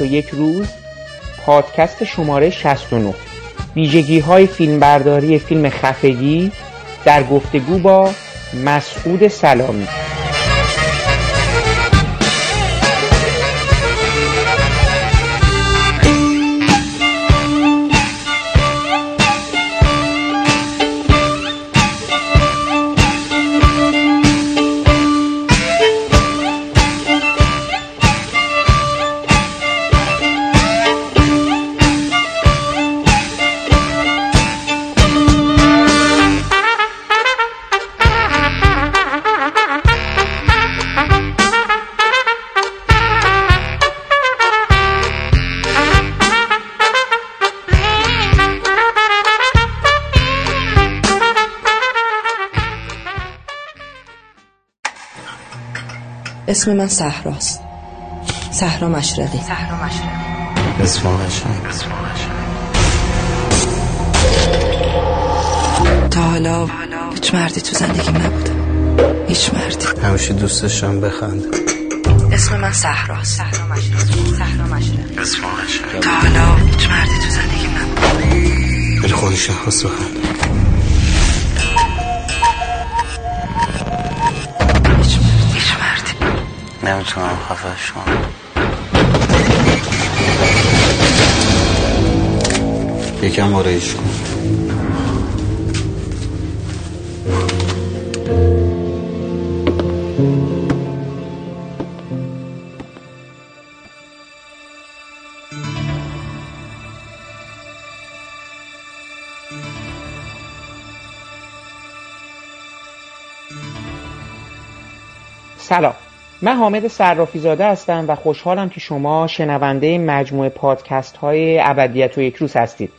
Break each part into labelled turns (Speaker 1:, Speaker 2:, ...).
Speaker 1: 21 روز پادکست شماره 69 ویژگی های فیلمبرداری فیلم خفگی در گفتگو با مسعود سلامی.
Speaker 2: اسم من صحراست. صحرا مشرقی.
Speaker 3: صحرا مشرقی.
Speaker 4: اسم
Speaker 2: تا حالا هیچ مردی تو زندگیم نبوده. هیچ مردی.
Speaker 4: همیشه دوستشم بخند.
Speaker 2: اسم من صحراست.
Speaker 3: صحرا مشرقی. صحرا مشرقی.
Speaker 4: اسم
Speaker 2: تا حالا هیچ مردی تو زندگیم نبوده.
Speaker 4: ولی خودشم هست بخند نمی‌تونم خفش کنم. یکم آرایش کن.
Speaker 1: سلام. من حامد صرافی زاده هستم و خوشحالم که شما شنونده مجموعه پادکست های ابدیت و یک روز هستید.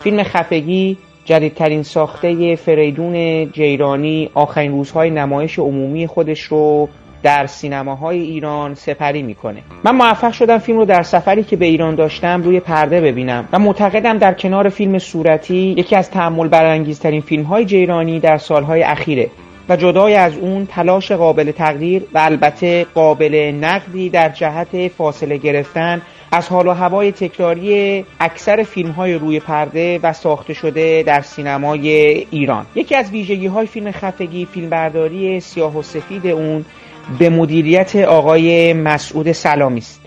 Speaker 1: فیلم خفگی جدیدترین ساخته فریدون جیرانی آخرین روزهای نمایش عمومی خودش رو در سینماهای ایران سپری می‌کنه. من موفق شدم فیلم رو در سفری که به ایران داشتم روی پرده ببینم و معتقدم در کنار فیلم صورتی یکی از تحمل برانگیزترین فیلم های جیرانی در سالهای اخیره. و جدای از اون تلاش قابل تقدیر و البته قابل نقدی در جهت فاصله گرفتن از حال و هوای تکراری اکثر فیلم های روی پرده و ساخته شده در سینمای ایران. یکی از ویژگی های فیلم خفگی فیلمبرداری سیاه و سفید اون به مدیریت آقای مسعود سلامی است.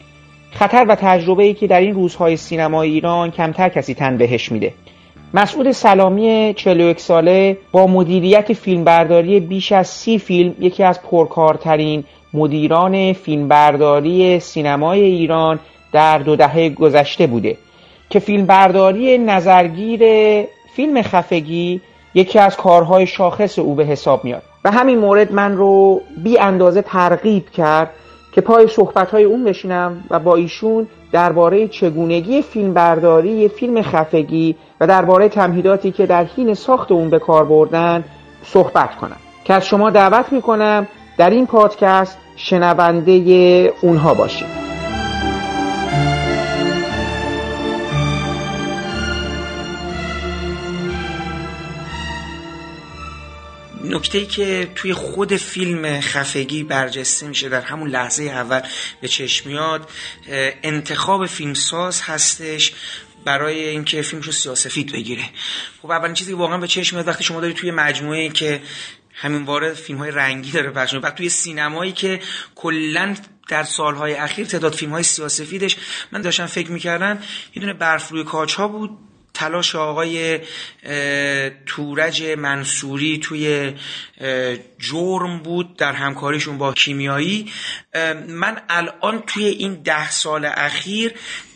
Speaker 1: خطر و تجربه ای که در این روزهای سینمای ایران کمتر کسی تن بهش میده. مسعود سلامی 41 ساله با مدیریت فیلمبرداری بیش از سی فیلم یکی از پرکارترین مدیران فیلمبرداری سینمای ایران در دو دهه گذشته بوده که فیلمبرداری نظرگیر فیلم خفگی یکی از کارهای شاخص او به حساب میاد. و همین مورد من رو بی اندازه ترغیب کرد که پای صحبتهای اون بشینم و با ایشون درباره چگونگی فیلمبرداری فیلم خفگی و درباره تمهیداتی که در حین ساخت اون به کار بردن صحبت کنم. که از شما دعوت می‌کنم در این پادکست شنونده اونها باشید. نکته ای که توی خود فیلم خفگی برجسته میشه در همون لحظه اول به چشم میاد انتخاب فیلمساز هستش برای اینکه فیلمش رو سیاسفید بگیره. خب اولین چیزی که واقعا به چشم میاد وقتی شما داری توی مجموعه که همین وارد فیلم های رنگی داره پخش بعد توی سینمایی که کلا در سالهای اخیر تعداد فیلم های سیاسفیدش من داشتم فکر می‌کردم یه دونه برف روی کاج ها بود تلاش آقای تورج منصوری توی جرم بود در همکاریشون با کیمیایی. من الان توی این ده سال اخیر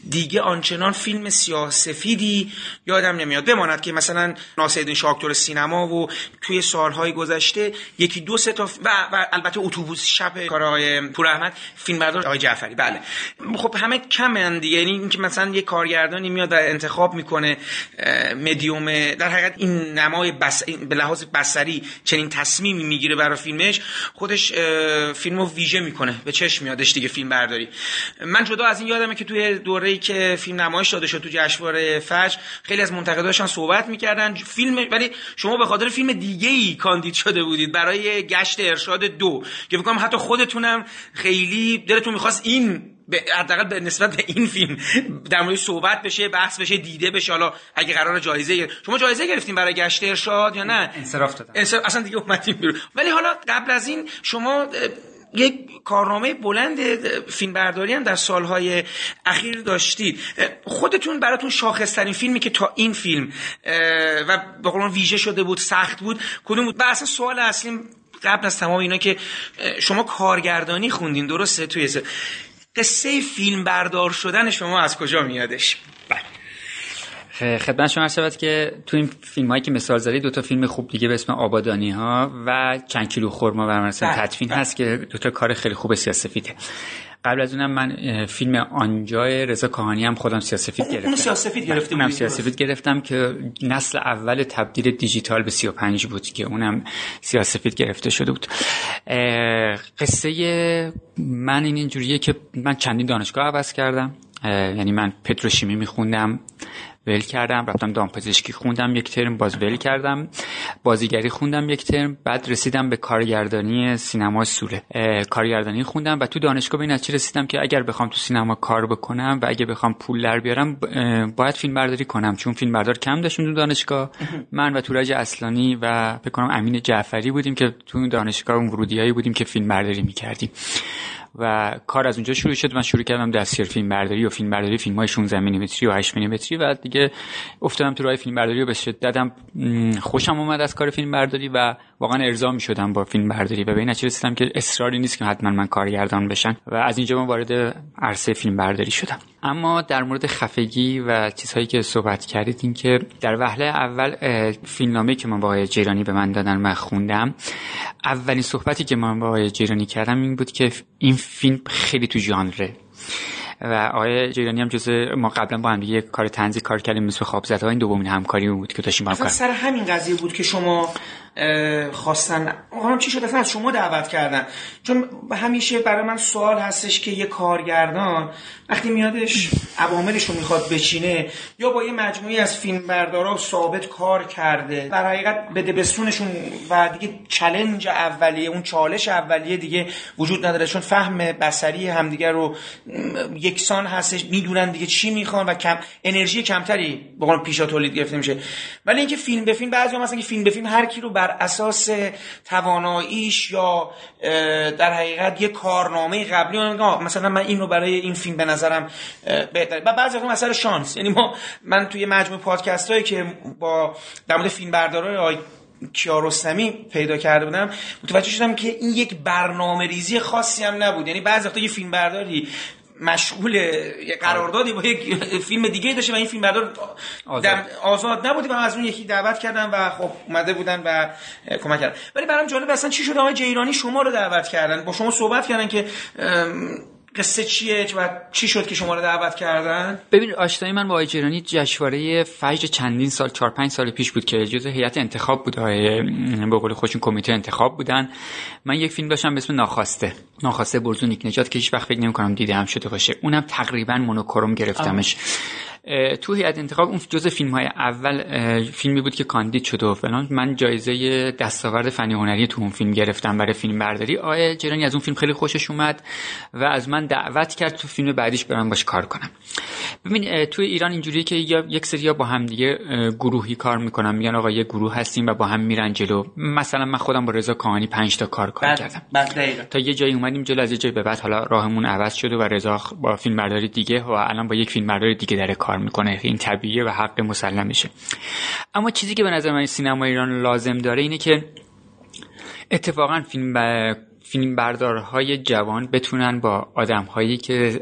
Speaker 1: دیگه آنچنان فیلم سیاه سفیدی یادم نمیاد. بماند که مثلا ناصرالدین شاه اکتور سینما و توی سالهای گذشته یکی دو سه تا و, و البته اتوبوس شب کار آقای پور احمد فیلم بردار آقای جعفری. بله. خب همه کمن دیگه. یعنی اینکه مثلا یه کارگردانی میاد و انتخاب می‌کنه مدیوم در حقیقت این نمای بس... به لحاظ بصری چنین تصمیمی می‌گیره برای فیلمش خودش فیلمو ویژه می‌کنه. به چشم میادش دیگه فیلم برداری من جدا از این یادمه که توی دوره‌ای که فیلم نمایش داده شد تو جشنواره فجر خیلی از منتقداشان صحبت می‌کردن. فیلم ولی شما به خاطر فیلم دیگه ای کاندید شده بودید برای گشت ارشاد دو که فکر حتی خودتونم خیلی دلتون می‌خواست این حداقل به نسبت به این فیلم در مورد صحبت بشه بحث بشه دیده بشه. حالا اگه قرار جایزه گرفت شما جایزه گرفتین برای گشت ارشاد یا نه؟
Speaker 5: انصراف
Speaker 1: انصراف اصلا دیگه اومدیم بیرون. ولی حالا قبل از این شما یک کارنامه بلند فیلم برداری هم در سالهای اخیر داشتید. خودتون براتون شاخصترین فیلمی که تا این فیلم و به قولون ویژه شده بود سخت بود کدوم بود؟ و اصلا سوال اصلی قبل از تمام اینا که شما کارگردانی خوندین درسته؟ توی قصه فیلم بردار شدن شما از کجا میادش؟
Speaker 5: خدمت شما شود که تو این فیلم هایی که مثال زدی دو تا فیلم خوب دیگه به اسم آبادانی ها و چند کیلو خورما و مثلا تدفین هست که دو تا کار خیلی خوب سیاسفیده قبل از اونم من فیلم آنجای رضا کاهانی هم خودم سیاسفید گرفتم.
Speaker 1: اون سیاسفید گرفتم
Speaker 5: اونم سیاسفید گرفتم که نسل اول تبدیل دیجیتال به 35 بود که اونم سیاسفید گرفته شده بود. قصه من این اینجوریه که من چندین دانشگاه عوض کردم. یعنی من پتروشیمی میخوندم. ول کردم رفتم دامپزشکی خوندم یک ترم باز ول کردم. بازیگری خوندم یک ترم بعد رسیدم به کارگردانی سینما سوره کارگردانی خوندم و تو دانشگاه به این نتیجه رسیدم که اگر بخوام تو سینما کار بکنم و اگه بخوام پول در بیارم باید فیلم برداری کنم. چون فیلم بردار کم داشتیم تو دانشگاه. من و تورج اصلانی و فکر کنم امین جعفری بودیم که تو دانشگاه اون ورودیایی بودیم که فیلم برداری می‌کردیم. و کار از اونجا شروع شد. من شروع کردم دستیار فیلم برداری و فیلم برداری فیلم های 16 میلیمتری و 8 میلیمتری و دیگه افتادم تو راه فیلم برداری و به شدتم خوشم اومد از کار فیلم برداری و واقعا ارضا می شدم با فیلم برداری و به این نتیجه رسیدم که اصراری نیست که حتما من کارگردان بشم و از اینجا من وارد عرصه فیلم برداری شدم. اما در مورد خفگی و چیزهایی که صحبت کردید این که در وهله اول فیلمنامه که من با آقای جیرانی به من دادن من خوندم. اولین صحبتی که من با آقای جیرانی کردم این بود که این فیلم خیلی تو ژانره. و آقای جیرانی هم جزء ما قبلا با هم یه کار تنزی کار کردیم مثل خواب زده این دومین همکاری بود که داشتیم با هم
Speaker 1: سر همین قضیه بود که شما خواستن. آقا چی شد؟ اصلا از شما دعوت کردن. چون همیشه برای من سوال هستش که یه کارگردان وقتی میادش عواملش رو می‌خواد بچینه یا با یه مجموعی از فیلم بردارا ثابت کار کرده در حقیقت بده بسونشون و دیگه چلنج اولیه اون چالش اولیه دیگه وجود نداره. چون فهم بسری همدیگه رو یکسان هستش می‌دونن دیگه چی می‌خوان و کم انرژی کمتری به قول پیشا تولید گرفته میشه. ولی اینکه فیلم به فیلم بعضی مثلا که فیلم به فیلم هر کی رو بر اساس تواناییش یا در حقیقت یه کارنامه قبلی مثلا من این رو برای این فیلم به نظرم بهتره. و بعضی وقتا مسئله شانس. یعنی ما من توی مجموع پادکست هایی که با در مورد فیلم بردارای کیارستمی پیدا کرده بودم متوجه شدم که این یک برنامه ریزی خاصی هم نبود. یعنی بعضی وقتا یه فیلم برداری مشغول یه قراردادی با یک فیلم دیگه داشته و این فیلم بردار آزاد, آزاد نبودی و از اون یکی دعوت کردم و خب اومده بودن و کمک کردن. ولی برام جالب اصلا چی شد آقای جیرانی شما رو دعوت کردن. با شما صحبت کردن که قصه چیه و چی شد که شما رو دعوت کردن؟
Speaker 5: ببین آشنایی من با آقای جیرانی جشنواره فجر چندین سال 4 5 سال پیش بود که جزء هیئت انتخاب بود به قول خودشون کمیته انتخاب بودن. من یک فیلم داشتم به اسم ناخواسته. ناخواسته برزونیک نجات که هیچ وقت فکر نمی‌کنم دیده هم شده باشه. اونم تقریبا مونوکروم گرفتمش. تو هیئت انتخاب اون جزء فیلم های اول فیلمی بود که کاندید شد و فلان. من جایزه دستاورد فنی هنری تو اون فیلم گرفتم برای فیلم برداری. آیه جیرانی از اون فیلم خیلی خوشش اومد و از من دعوت کرد تو فیلم بعدیش برام باش کار کنم. ببین تو ایران اینجوریه که یا یک سری با هم دیگه گروهی کار می‌کنن. میگن آقا یه گروه هستیم و با هم میرن جلو. مثلا من خودم با رضا کاهانی 5 تا کار کار کردم. تا یه جایی اومدیم جلو از یه جایی به بعد حالا راهمون عوض شده و رضا با فیلم برداری دیگه و الان با یک فیلم برداری دیگه داره کار. می‌کنه. این طبیعیه و حق مسلم میشه. اما چیزی که به نظر من سینما ایران لازم داره اینه که اتفاقا فیلم فیلم بردارهای جوان بتونن با آدم هایی که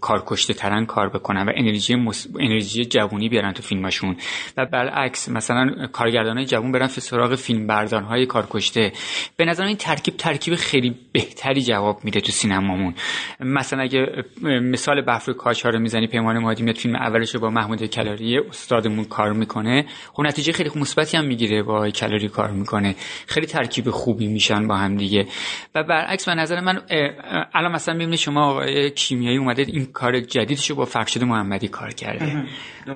Speaker 5: کار کشته ترن کار بکنن و انرژی مس... انرژی جوونی بیارن تو فیلمشون و برعکس مثلا کارگردان های جوان برن سراغ فیلم بردارهای کار کشته به نظر این ترکیب ترکیب خیلی بهتری جواب میده تو سینمامون. مثلا اگه مثال بفر کاچا رو می‌زنی پیمان مادی میاد فیلم اولش با محمود کلاری استادمون کار می‌کنه. خب نتیجه خیلی مثبتی هم می‌گیره با کلاری کار می‌کنه. خیلی ترکیب خوبی میشن با هم دیگه. و برعکس به نظر من الان مثلا می‌بینید شما آقای کیمیایی اومده این کار جدیدشو با فرشید محمدی کار کرده.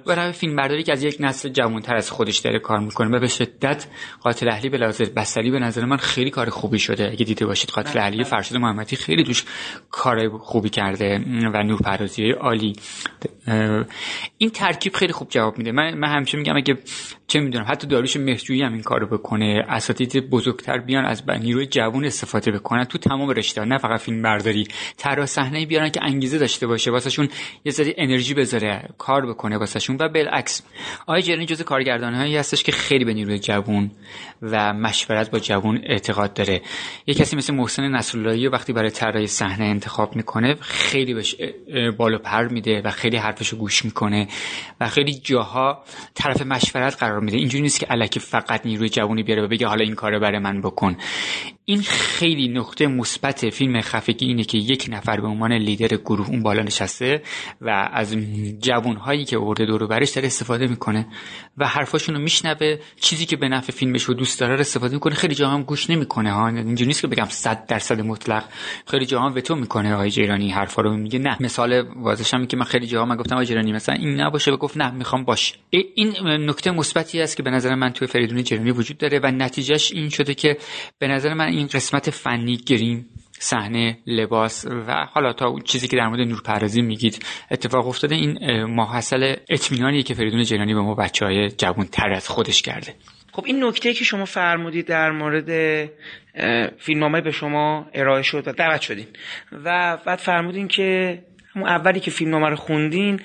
Speaker 5: برای فیلم برداری که از یک نسل جوانتر از خودش داره کار می‌کنه و به شدت قاتل اهلی به لحاظ بصری به نظر من خیلی کار خوبی شده. اگه دیده باشید قاتل اهلی فرشید محمدی خیلی دوش کار خوبی کرده و نورپردازی عالی. این ترکیب خیلی خوب جواب میده. من, من همیشه میگم اگه چه می‌دونم حتی داروش مهرجویی هم این کارو بکنه اساتید بزرگتر بیان از نیروی جوان استفاده بکنن تو تمام رشته نه فقط فیلم برداری. طراح صحنه بیارن که انگیزه داشته باشه واسهشون یه سری انرژی بذاره کار بکنه واسهشون و بالعکس. آقای جرنی جزء کارگردانهایی هستش که خیلی به نیروی جوان و مشورت با جوان اعتقاد داره. یه کسی مثل محسن نصراللهی وقتی برای طراحی صحنه انتخاب می‌کنه خیلی بهش بالا پر میده و خیلی حرفشو گوش می‌کنه و خیلی جاها طرف مشورت قرار میده. اینجوری نیست که الکی فقط نیروی جوونی بیاره و بگه حالا این کارو برای من بکن. این خیلی نقطه مثبت فیلم خفگی اینه که یک نفر به عنوان لیدر گروه اون بالا نشسته و از جوانهایی که ورده دور برش داره استفاده می‌کنه و حرفاشون رو میشنوه. چیزی که به نفع فیلمش رو دوست داره استفاده می‌کنه. خیلی جاها هم گوش نمی‌کنه ها. اینجوری نیست که بگم 100 درصد مطلق. خیلی جاها وتو می‌کنه آقای جیرانی حرفا رو. میگه نه مثال واضحش که من خیلی جاها من گفتم آقای جیرانی مثلا این نباشه و گفت نه می‌خوام باش. این نکته مثبتی است که به نظر من توی فریدون جیرانی وجود داره و نتیجهش این شده که به نظر من این قسمت فنی گریم صحنه لباس و حالا تا چیزی که در مورد نورپردازی میگید اتفاق افتاده این ماحصل اطمینانی که فریدون جنانی به ما بچه های جوان تر از خودش کرده.
Speaker 1: خب این نکته که شما فرمودید در مورد فیلمنامه به شما ارائه شد و دعوت شدین. و بعد فرمودین که همون اولی که فیلمنامه رو خوندین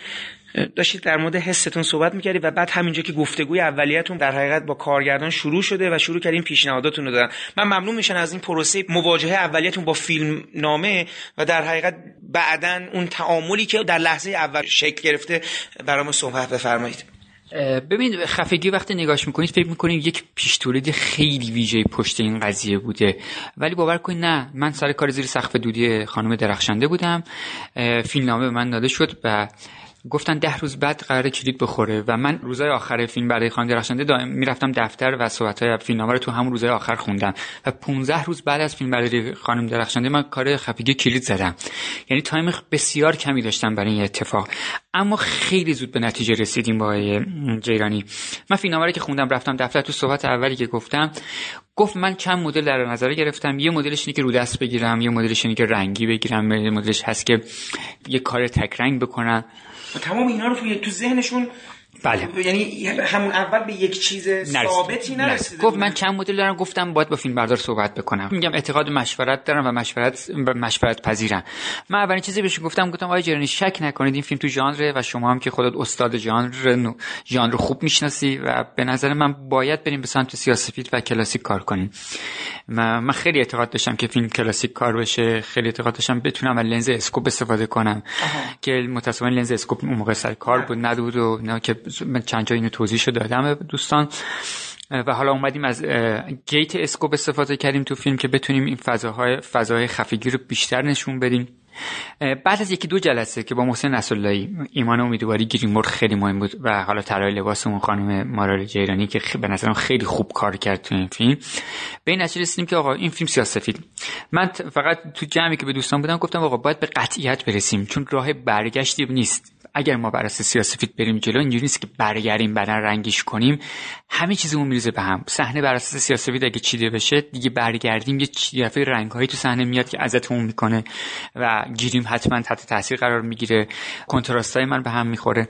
Speaker 1: داشتید در مورد حستون صحبت می‌کردید و بعد همینجا که گفتگوی اولیتون در حقیقت با کارگردان شروع شده و شروع کردین پیشنهاداتون رو دادن. من ممنون میشن از این پروسه مواجهه اولیتون با فیلم نامه و در حقیقت بعدا اون تعاملی که در لحظه اول شکل گرفته برام صحبت بفرمایید.
Speaker 5: ببین خفگی وقتی نگاش می‌کنید فکر می‌کنید یک پیش خیلی ویژه پشت این قضیه بوده. ولی باور کنید نه من سر کار زیر سقف دودی خانم درخشنده بودم. فیلمنامه به من داده شد و گفتن ده روز بعد قرار کلید بخوره و من روزای آخر فیلم برای خانم درخشنده دائم می‌رفتم دفتر و صحبت های فیلمنامه رو تو همون روزای آخر خوندم و 15 روز بعد از فیلم برای خانم درخشنده من کار خفگی کلید زدم. یعنی تایم بسیار کمی داشتم برای این اتفاق. اما خیلی زود به نتیجه رسیدیم با جیرانی. من فیلمنامه رو که خوندم رفتم دفتر تو صحبت اولی که گفتم گفت من چند مدل در نظر گرفتم. یه مدلش اینه که رو دست بگیرم یه مدلش اینه که رنگی بگیرم یه مدلش هست که یه کار تک رنگ بکنم.
Speaker 1: و تمام اینا رو تو ذهنشون
Speaker 5: بله.
Speaker 1: یعنی همون اول به یک چیز ثابتی نرسیده
Speaker 5: گفت من چند مدل دارم گفتم باید با فیلم بردار صحبت بکنم. میگم اعتقاد مشورت دارم و مشورت مشورت پذیرم. من اولین چیزی بهش گفتم گفتم آقای جرانی شک نکنید این فیلم تو ژانر و شما هم که خودت استاد ژانر ژانر خوب می‌شناسی و به نظر من باید بریم به سمت سیاه‌سفید و کلاسیک کار کنیم. من خیلی اعتقاد داشتم که فیلم کلاسیک کار بشه خیلی اعتقاد داشتم بتونم از لنز اسکوپ استفاده کنم. که متأسفانه لنز اسکوپ اون موقع سر کار بود نبود و نه که من چند جا اینو توضیح داده دادم دوستان. و حالا اومدیم از گیت اسکوپ استفاده کردیم تو فیلم که بتونیم این فضاهای فضاهای خفگی رو بیشتر نشون بدیم. بعد از یکی دو جلسه که با محسن نصراللهی ایمان امیدواری گریمور خیلی مهم بود و حالا طراح لباس اون خانم مارال جیرانی که به نظرم خیلی خوب کار کرد تو این فیلم. به این رسیدیم که آقا این فیلم سیاسفید من فقط تو جمعی که به دوستان بودم گفتم آقا باید به قطعیت برسیم چون راه برگشتی نیست. اگر ما بر اساس سیاسفید بریم جلو اینجوری نیست که برگردیم بدن رنگیش کنیم. همه چیزمون میریزه به هم. صحنه بر اساس سیاسفید اگه چیده بشه دیگه برگردیم یه دفعه رنگهایی تو صحنه میاد که ازتون می‌کنه و گیریم حتما تحت تاثیر قرار می‌گیره. کنتراستای من به هم می‌خوره.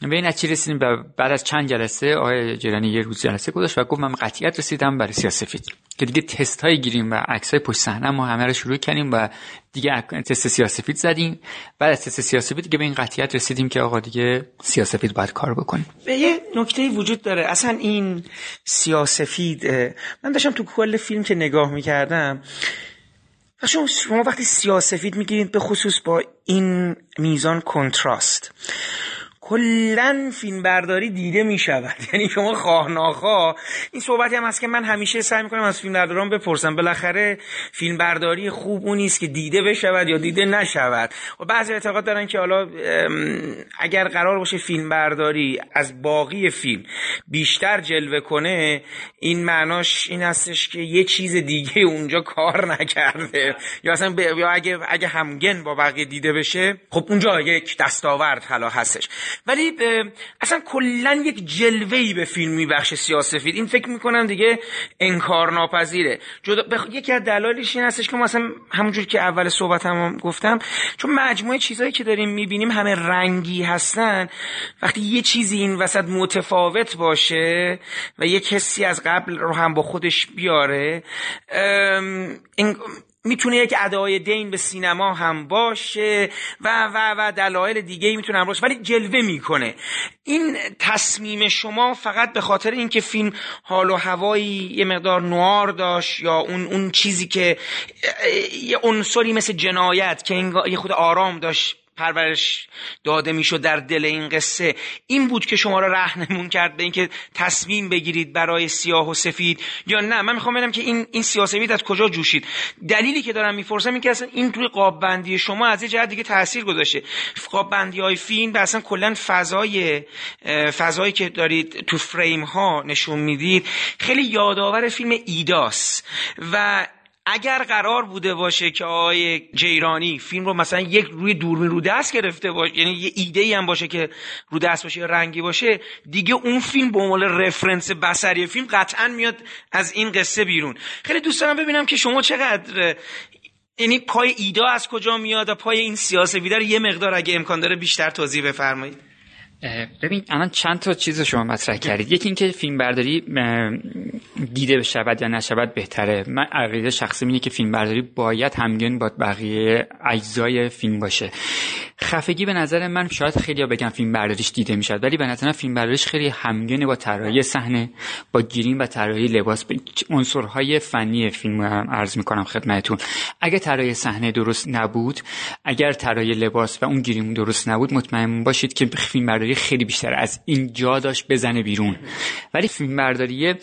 Speaker 5: به این نتیجه رسیدیم بعد از چند جلسه آقای جرانی یه روز جلسه گذاشت و گفت من قطعیت رسیدم برای سیاسفید که دیگه تست های گیریم و عکس های پشت صحنه ما همه رو شروع کردیم و دیگه تست سیاسفید زدیم. بعد از تست سیاسفید دیگه به این قطعیت رسیدیم که آقا دیگه سیاسفید باید کار بکنیم.
Speaker 1: یه نکته وجود داره. اصلا این سیاسفید من داشتم تو کل فیلم که نگاه می‌کردم شما, شما وقتی سیاسفید می‌گیرید به خصوص با این میزان کنتراست. کلا فیلم برداری دیده می شود یعنی شما خواه ناخواه این صحبتی هم هست که من همیشه سعی می‌کنم از فیلم برداران بپرسم. بالاخره فیلم برداری خوب اون نیست که دیده بشود یا دیده نشود. و بعضی اعتقاد دارن که حالا اگر قرار باشه فیلم برداری از باقی فیلم بیشتر جلوه کنه این معناش این هستش که یه چیز دیگه اونجا کار نکرده. یا اصلا ب... یا اگه اگه همگن با بقیه دیده بشه خب اونجا یک دستاورد حالا هستش. ولی اصلا کلا یک جلوه‌ای به فیلم میبخشه سیاسفید این فکر می‌کنم دیگه انکار ناپذیره جدا بخ... یکی از دلایلش این هستش که مثلا همونجور که اول صحبتم هم گفتم چون مجموعه چیزهایی که داریم می‌بینیم همه رنگی هستن. وقتی یه چیزی این وسط متفاوت باشه و یک حسی از قبل رو هم با خودش بیاره این می‌تونه یک ادای دین به سینما هم باشه و و و دلایل دیگه می‌تونه باشه ولی جلوه می‌کنه. این تصمیم شما فقط به خاطر اینکه فیلم حال و هوایی یه مقدار نوار داشت یا اون اون چیزی که یه عنصری مثل جنایت که یه خود آرام داشت پرورش داده می‌شد در دل این قصه. این بود که شما را رهنمون کرد به اینکه تصمیم بگیرید برای سیاه و سفید. یا نه من می‌خوام بدم که این این سیاه از کجا جوشید؟ دلیلی که دارم می‌پرسم این که اصلا این توی قاب بندی شما از یه جهت دیگه تاثیر گذاشته. قاب بندی های فیلم و اصلا کلا فضای فضایی که دارید تو فریم ها نشون می‌دید خیلی یادآور فیلم ایداس. و اگر قرار بوده باشه که آقای جیرانی فیلم رو مثلا یک روی دوربین رو دست گرفته باشه یعنی یه ایده ای هم باشه که رو دست باشه رنگی باشه دیگه اون فیلم به عنوان رفرنس بصری فیلم قطعا میاد از این قصه بیرون. خیلی دوست دارم ببینم که شما چقدر یعنی پای ایده از کجا میاد و پای این سیاسه بیدار؟ یه مقدار اگه امکان داره بیشتر توضیح بفرمایید.
Speaker 5: ببین الان چند تا چیز شما مطرح کردید. یکی اینکه فیلم برداری دیده بشود یا نشود بهتره. من عقیده شخصی اینه که فیلم برداری باید همگن با بقیه اجزای فیلم باشه. خفگی به نظر من شاید خیلی بگم فیلم برداریش دیده می‌شد ولی به نظر فیلم برداریش خیلی همگنه با طراحی صحنه با گیریم و طراحی لباس. عنصرهای فنی فیلم هم عرض می‌کنم خدمتتون. اگر طراحی صحنه درست نبود اگر طراحی لباس و اون گیریم درست نبود مطمئن باشید که فیلم برداری خیلی بیشتر از این جا داشت بزنه بیرون. ولی فیلم برداری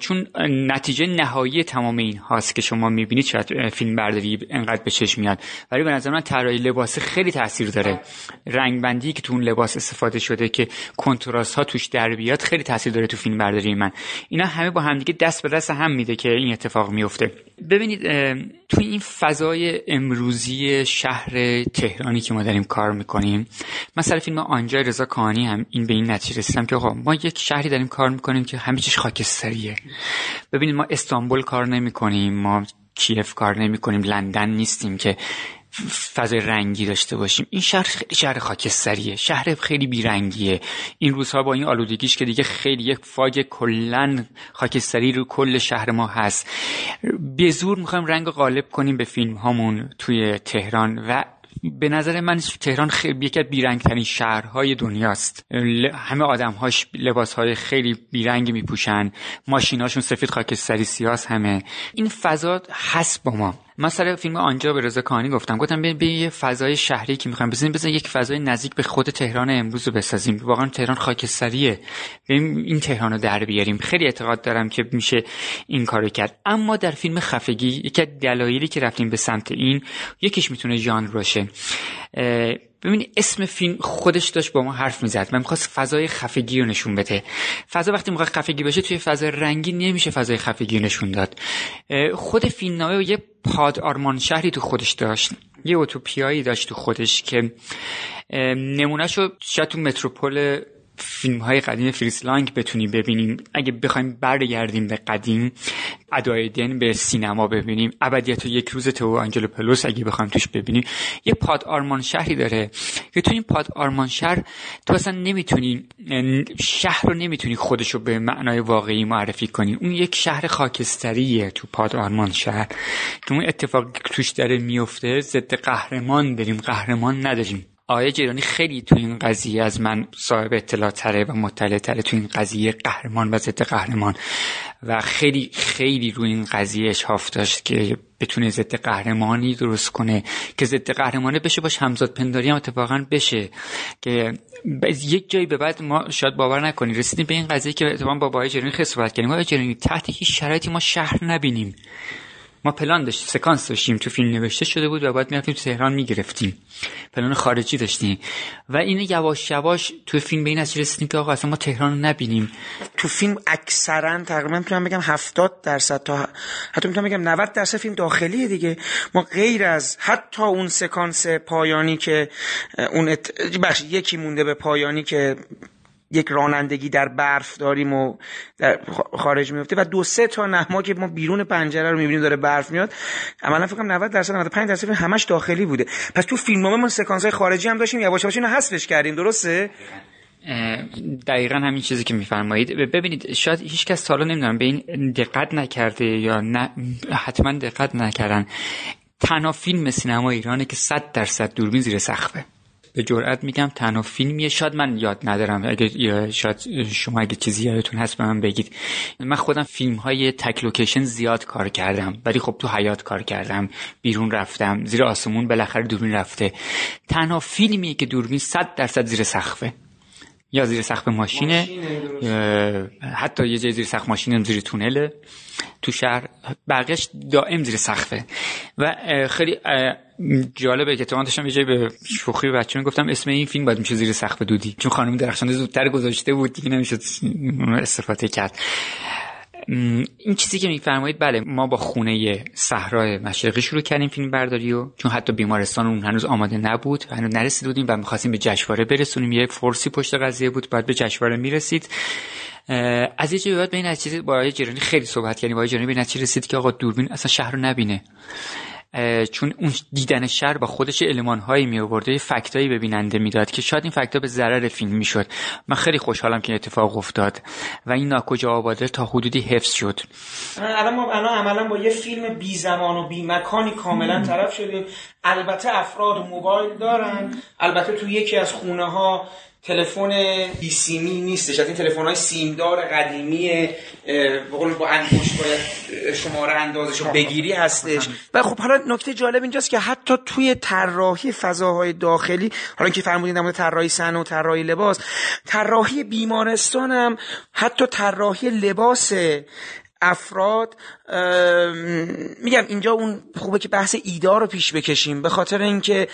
Speaker 5: چون نتیجه نهایی تمام این هاست که شما می‌بینید شاید فیلم برداری انقدر به چشم میاد. ولی به نظر من طراحی لباس خیلی تاثیر داره. رنگ بندی که تو اون لباس استفاده شده که کنتراست ها توش در بیاد خیلی تاثیر داره تو فیلم برداری من. اینا همه با همدیگه دست به دست هم میده که این اتفاق میفته ببینید تو این فضای امروزی شهر تهرانی که ما داریم کار می‌کنیم مثلا فیلم آنجا رضا کانی هم این به این نتیجه رسیدم که ما یک شهری داریم کار می‌کنیم که همه چیز خاکستریه. ببینید ما استانبول کار نمی‌کنیم ما کیف کار نمی کنیم لندن نیستیم که فضای رنگی داشته باشیم. این شهر خیلی شهر خاکستریه شهر خیلی بیرنگیه. این روزها با این آلودگیش که دیگه خیلی یک فاگ کلا خاکستری رو کل شهر ما هست. به زور می‌خوایم رنگ غالب کنیم به فیلم هامون توی تهران و به نظر من تهران خیلی یکی از بیرنگترین شهرهای دنیاست. همه آدمهاش لباسهای خیلی بیرنگی میپوشن. ماشیناشون سفید خاکستری سیاس همه. این فضا هست با ما. مثلا فیلم آنجا به رضا کانی گفتم. گفتم به یه فضای شهری که می‌خوایم بزنیم بزنیم یک فضای نزدیک به خود تهران امروز رو بسازیم. واقعا تهران خاکستریه. این تهران رو در بیاریم. خیلی اعتقاد دارم که میشه این کارو کرد. اما در فیلم خفگی یکی دلایلی که رفتیم به سمت این یکیش می‌تونه ژانر باشه. ببینید اسم فیلم خودش داشت با ما حرف می‌زد من می‌خواست فضای خفگی رو نشون بده. فضا وقتی می‌خواد خفگی باشه توی فضای رنگی نمیشه فضای خفگی رو نشون داد. خود فیلم نامه یه پاد آرمان شهری تو خودش داشت. یه اوتوپیایی داشت تو خودش که نمونهش رو شاید تو متروپول فیلم های قدیم فریتس لانگ بتونیم ببینیم. اگه بخوایم برگردیم به قدیم دنیای سینما ببینیم. ابدیت یک روز تو آنجلوپلوس اگه بخوایم توش ببینیم. یه پاد آرمان شهری داره. که تو این پاد آرمان شهر تو اصلا نمی‌تونی شهر رو نمی‌تونی خودشو به معنای واقعی معرفی کنی. اون یک شهر خاکستریه تو پاد آرمان شهر. که اون اتفاقی که توش داره میفته ضد قهرمان داریم. قهرمان نداریم. آقای جیرانی خیلی تو این قضیه از من صاحب اطلاع تره و مطلع تره تو این قضیه قهرمان و ضد قهرمان و خیلی خیلی روی این قضیه اشحاف داشت که بتونه ضد قهرمانی درست کنه که ضد قهرمانه بشه باش همزاد پنداری هم اتفاقا بشه. که یک جایی به بعد ما شاید باور نکنی رسیدیم به این قضیه که اتفاقا با بای جرینی خیلی صحبت کردیم. بای جرینی تحت هیچ شرایطی ما شهر نبینیم. ما پلان داشتیم سکانس داشتیم تو فیلم نوشته شده بود و باید می‌رفتیم تو تهران می‌گرفتیم. پلان خارجی داشتیم. و این یواش یواش تو فیلم به این نتیجه رسیدیم که آقا اصلا ما تهران نبینیم.
Speaker 1: تو فیلم اکثرا تقریبا می‌تونم بگم 70 درصد تا حتی می‌تونم بگم 90 درصد فیلم داخلیه دیگه. ما غیر از حتی اون سکانس پایانی که اون ات... بخش یکی مونده به پایانی که یک رانندگی در برف داریم و در خارج میفته و دو سه تا نما که ما بیرون پنجره رو می‌بینیم داره برف میاد. عملا فکر کنم 90 درصد 95 درصد همش داخلی بوده. پس تو فیلمنامه ما سکانس های خارجی هم داشتیم یواش یواش اینو حذفش کردیم درسته؟
Speaker 5: دقیقا همین چیزی که میفرمایید. ببینید شاید هیچ کس سالا نمی‌دونم به این دقت نکرده یا نه حتما دقت نکردن. تنها فیلم سینما ایرانه که 100 درصد دوربین زیر سقفه. به جرئت میگم تنها فیلمیه شاید من یاد ندارم. اگه شاید شما اگه چیزی یادتون هست به من بگید. من خودم فیلم های تک زیاد کار کردم. ولی خب تو حیات کار کردم. بیرون رفتم. زیر آسمون بالاخره دوربین رفته. تنها فیلمیه که دوربین 100 درصد زیر سقفه. یا زیر سقف ماشینه, حتی یه جای زیر سقف ماشینه زیر تونله تو شهر. بقیهش دائم زیر سقفه. و خیلی جالبه که تو داشتم یه جایی به شوخی بچه گفتم اسم این فیلم باید میشه زیر سقف دودی. چون خانم درخشانده زودتر گذاشته بود دیگه نمی‌شد استفاده کرد. این چیزی که میفرمایید بله ما با خونه صحرای مشرقی شروع کردیم فیلم برداری و چون حتی بیمارستان اون هنوز آماده نبود و هنوز نرسید بودیم و می‌خواستیم به جشنواره برسونیم. یک فرسی پشت قضیه بود بعد به جشنواره می‌رسید. از یه جایی بعد به این نتیجه با جیرانی خیلی صحبت کردیم. با جیرانی به نتیجه رسید که آقا دوربین اصلا شهر رو نبینه. چون اون دیدن شهر با خودش علمان هایی می آورده فکتایی به بیننده می‌داد که شاید این فکتا به ضرر فیلم می‌شد من خیلی خوشحالم که اتفاق افتاد و این ناکجا آباده تا حدودی حفظ شد.
Speaker 1: الان ما الان عملا با یه فیلم بی زمان و بی مکانی کاملا طرف شدیم. البته افراد موبایل دارن. البته تو یکی از خونه ها تلفن بیسیمی نیستش. از این تلفن های سیمدار قدیمی بقول با انگوش باید شماره اندازش رو بگیری هستش. و خب حالا نکته جالب اینجاست که حتی توی طراحی فضاهای داخلی حالا که فرمودین در طراحی صحنه و طراحی لباس طراحی بیمارستان هم حتی طراحی لباس افراد میگم اینجا اون خوبه که بحث ایده رو پیش بکشیم. به خاطر اینکه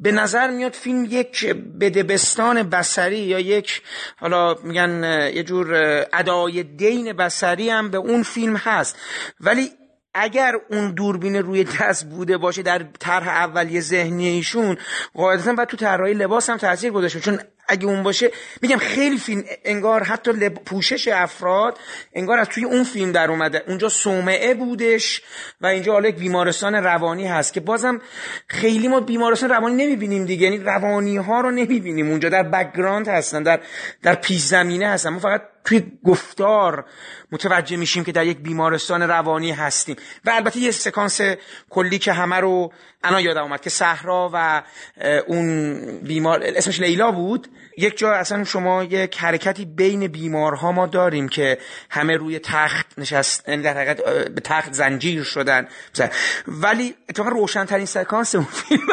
Speaker 1: به نظر میاد فیلم یک بدبستان بسری یا یک حالا میگن یه جور ادای دین بسری هم به اون فیلم هست. ولی اگر اون دوربین روی دست بوده باشه در طرح اولیه ذهنی ایشون قاعدتا باید تو طراحی لباس هم تاثیر گذاشته. چون اگه اون باشه میگم خیلی فیلم انگار حتی پوشش افراد انگار از توی اون فیلم در اومده. اونجا سومعه بودش و اینجا حالا یک بیمارستان روانی هست که بازم خیلی ما بیمارستان روانی نمی‌بینیم دیگه. یعنی روانی ها رو نمی‌بینیم. اونجا در background هستن در در پیش زمینه هستن. ما فقط توی گفتار متوجه میشیم که در یک بیمارستان روانی هستیم. و البته یه سکانس کلی که همه رو الان یادم اومد که صحرا و اون بیمار اسمش لیلا بود. یک جا اصلا شما یک حرکتی بین بیمارها ما داریم که همه روی تخت نشست یعنی در حقیقت به تخت زنجیر شدن. ولی اتفاقا روشنترین سکانس اون فیلم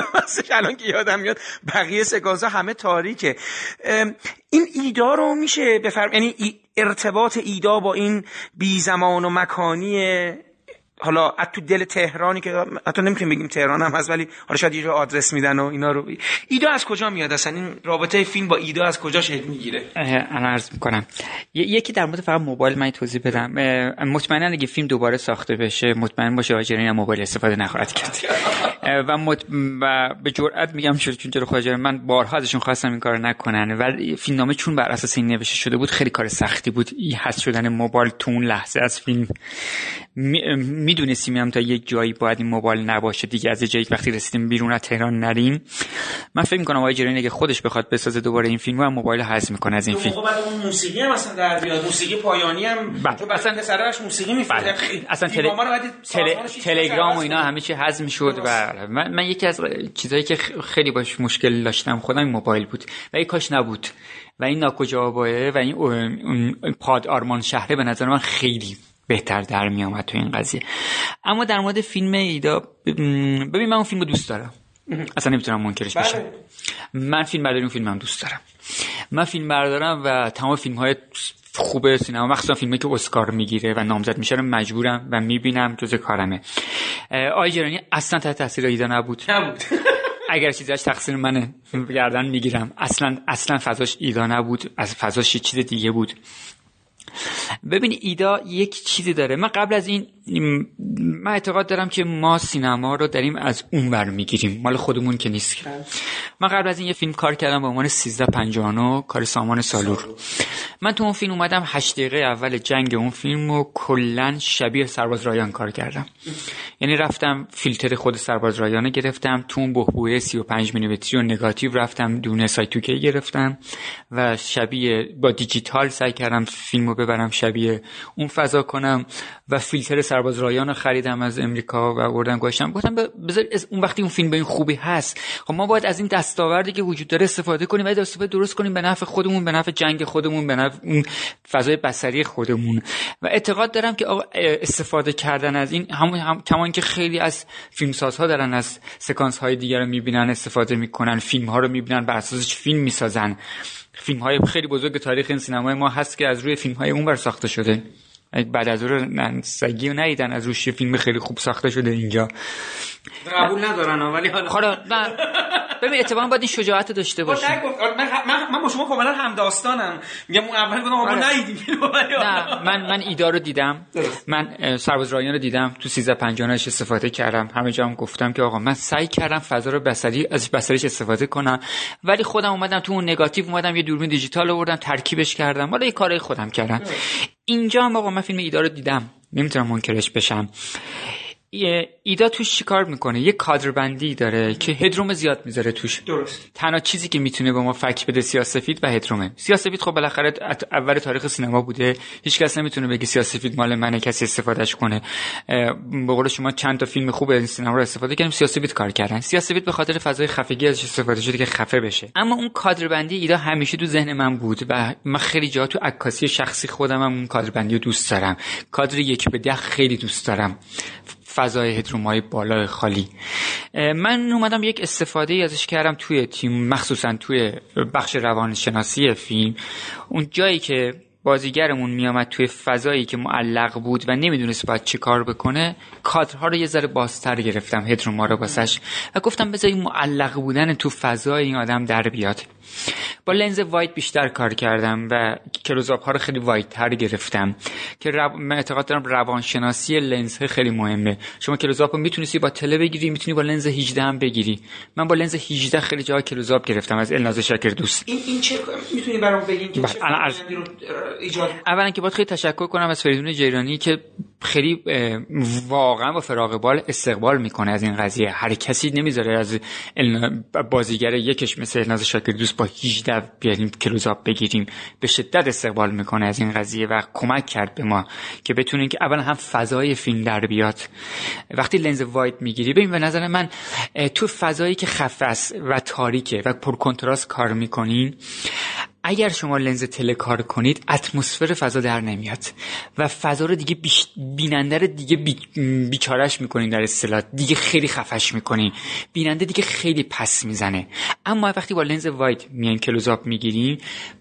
Speaker 1: الان که یادم میاد بقیه سکانس ها همه تاریکه. این ایدا رو میشه بفرم یعنی ارتباط ایدا با این بی زمان و مکانی حالا تو دل تهرانی که حتی نمی‌تونیم بگیم تهران هم هست ولی حالا شاید یه آدرس میدن و اینا رو. ایدا از کجا میاد اصلا؟ این رابطه فیلم با ایدا از کجا شکل می‌گیره؟
Speaker 5: انا عرض می‌کنم. یکی در مورد فقط موبایل من توضیح بدم. مطمئنا اگه فیلم دوباره ساخته بشه مطمئن باشه آجرین موبایل استفاده نخواهد کرد. و, مط... و به جرئت میگم چون چون خواجر من بارها ازشون خواستم این کارو نکنن ولی فیلمنامه چون بر اساس این نوشته شده بود خیلی کار سختی بود. حذف شدن موبایل تو اون لحظه از فیلم. می‌دونستیم هم تا یک جایی باید این موبایل نباشه. دیگه از جایی وقتی رسیدیم بیرون از تهران نریم. من فکر می‌کنم آقای جرانی اگه خودش بخواد بسازه دوباره این فیلم هم موبایل حذف می‌کنه از این فیلم.
Speaker 1: بعد اون موسیقی هم اصلا در بیاد. موسیقی پایانی هم.
Speaker 5: بله.
Speaker 1: چون اصلا پسرش موسیقی میفرسته
Speaker 5: بله. اصلا تل... تل... تلگرام و اینا همه چی حذف می‌شد و من, من یکی از چیزایی که خیلی باش مشکل داشتم خودم موبایل بود. و ای کاش نبود. و این ناکجا و این پاد آرمان شهره به نظر من خیلی بهتر در می آمد تو این قضیه. اما در مورد فیلم ایدا ببین من اون فیلم رو دوست دارم. اصلا نمی‌تونم منکرش بشم.
Speaker 1: بله.
Speaker 5: من فیلم برداری اون فیلم هم دوست دارم. من فیلم بردارم و تمام فیلم های خوب سینما مخصوصا فیلمی که اسکار می‌گیره و نامزد میشه رو مجبورم و می‌بینم جز کارمه. آی جرانی اصلا تحت تاثیر ایدا نبود.
Speaker 1: نبود.
Speaker 5: اگر چیزاش تقصیر منه گردن می‌گیرم. اصلا اصلا فضاش ایدا نبود. از فضاش چیز دیگه بود. ببین ایدا یک چیزی داره. من قبل از این من اعتقاد دارم که ما سینما رو داریم از اونور می‌گیریم. مال خودمون که نیست. من قبل از این یه فیلم کار کردم به عنوان 1359 کار سامان سالور. من تو اون فیلم اومدم هشت دقیقه اول جنگ اون فیلم رو کلا شبیه سرباز رایان کار کردم. یعنی رفتم فیلتر خود سرباز رایانه گرفتم تو اون بهبوه 35 میلیمتری و نگاتیو رفتم دونه سایتوکی گرفتم و شبیه با دیجیتال سعی کردم فیلم رو ببرم شبیه اون فضا کنم و فیلتر سرباز رایان خریدم از امریکا و بردم گذاشتم. گفتم بذار اون وقتی اون فیلم به این خوبی هست خب ما باید از این دستاوردی که وجود داره استفاده کنیم. و استفاده درست کنیم به نفع خودمون به نفع جنگ خودمون به نفع اون فضای بصری خودمون. و اعتقاد دارم که استفاده کردن از این همون هم کمان که خیلی از فیلمسازها دارن از سکانس های دیگر رو می‌بینن استفاده می‌کنن فیلم ها رو می‌بینن بر اساسش فیلم می‌سازن. فیلم های خیلی بزرگ تاریخ این سینمای ما هست که از روی فیلم های اون بر ساخته شده. بعد از اون سگی ندیدن از روش فیلم خیلی خوب ساخته شده اینجا.
Speaker 1: قبول ندارن ولی
Speaker 5: حالا ببین اتفاقا باید این شجاعت داشته باشی.
Speaker 1: من من من با شما کاملا هم داستانم. میگم اون اول گفتم آقا ندیدیم.
Speaker 5: نه من من ایدا رو دیدم. من سرباز رایان رو دیدم. تو 1350 اش استفاده کردم. همه جا هم گفتم که آقا من سعی کردم فضا رو بصری از بصریش استفاده کنم. ولی خودم اومدم تو اون نگاتیو اومدم یه دوربین دیجیتال آوردم ترکیبش کردم. حالا یه کارهای خودم کردم. اینجا هم آقا من فیلم ایدا رو دیدم. نمی‌تونم منکرش بشم. ایدا توش چیکار می‌کنه؟ یه کادربندی داره که هدروم زیاد می‌ذاره توش.
Speaker 1: درست.
Speaker 5: تنها چیزی که می‌تونه به ما فک بده سیاسفید و هدرومه. سیاسفید خب بالاخره اول تاریخ سینما بوده. هیچ کس نمی‌تونه بگه سیاسفید مال منه کسی استفادهش کنه. به قول شما چند تا فیلم خوب این سینما رو استفاده کردیم سیاسفید کار کردن. سیاسفید به خاطر فضای خفگی ازش استفاده شده که خفه بشه. اما اون کادربندی ایدا همیشه تو ذهن من بود و من خیلی جا تو عکاسی شخصی خودم هم اون کادربندی رو دوست دارم. کادر یک به ده خیلی دوست دارم. فضای هدرومای بالا خالی. من اومدم یک استفاده ازش کردم توی تیم مخصوصا توی بخش روانشناسی فیلم. اون جایی که بازیگرمون میامد توی فضایی که معلق بود و نمی‌دونست باید چی کار بکنه کادرها رو یه ذره بازتر گرفتم هدروما رو باسش و گفتم بذار معلق بودن تو فضای این آدم در بیاد. با لنز وایت بیشتر کار کردم و close-up ها رو خیلی wide تر گرفتم که رب... من اعتقاد دارم روانشناسی لنز خیلی مهمه. شما close-up رو می‌تونستی با tele بگیری می‌تونی با لنز 18 هم بگیری. من با لنز 18 خیلی جا close-up گرفتم از الناز شاکردوست.
Speaker 1: این این چه می‌تونی برام بگین که چه
Speaker 5: از...
Speaker 1: ایجاد
Speaker 5: اولا که باید خیلی تشکر کنم از فریدون جیرانی که خیلی واقعا با فراغ بال استقبال می‌کنه از این قضیه. هر کسی نمی‌ذاره از بازیگر یکش مثل الناز شکر دوست با 18 بیاریم کلوزاپ بگیریم به شدت استقبال می‌کنه از این قضیه و کمک کرد به ما که بتونیم که اولا هم فضای فیلم در بیاد. وقتی لنز وایت می‌گیری ببین به نظر من تو فضایی که خفه است و تاریکه و پر کنتراست کار می‌کنین اگر شما لنز تله کار کنید اتمسفر فضا در نمیاد. و فضا رو دیگه بیش... بیننده رو دیگه بی... بیچارش می‌کنین در اصطلاح. دیگه خیلی خفش می‌کنین. بیننده دیگه خیلی پس می‌زنه. اما وقتی با لنز وایت میان کلوزاپ می‌گیریم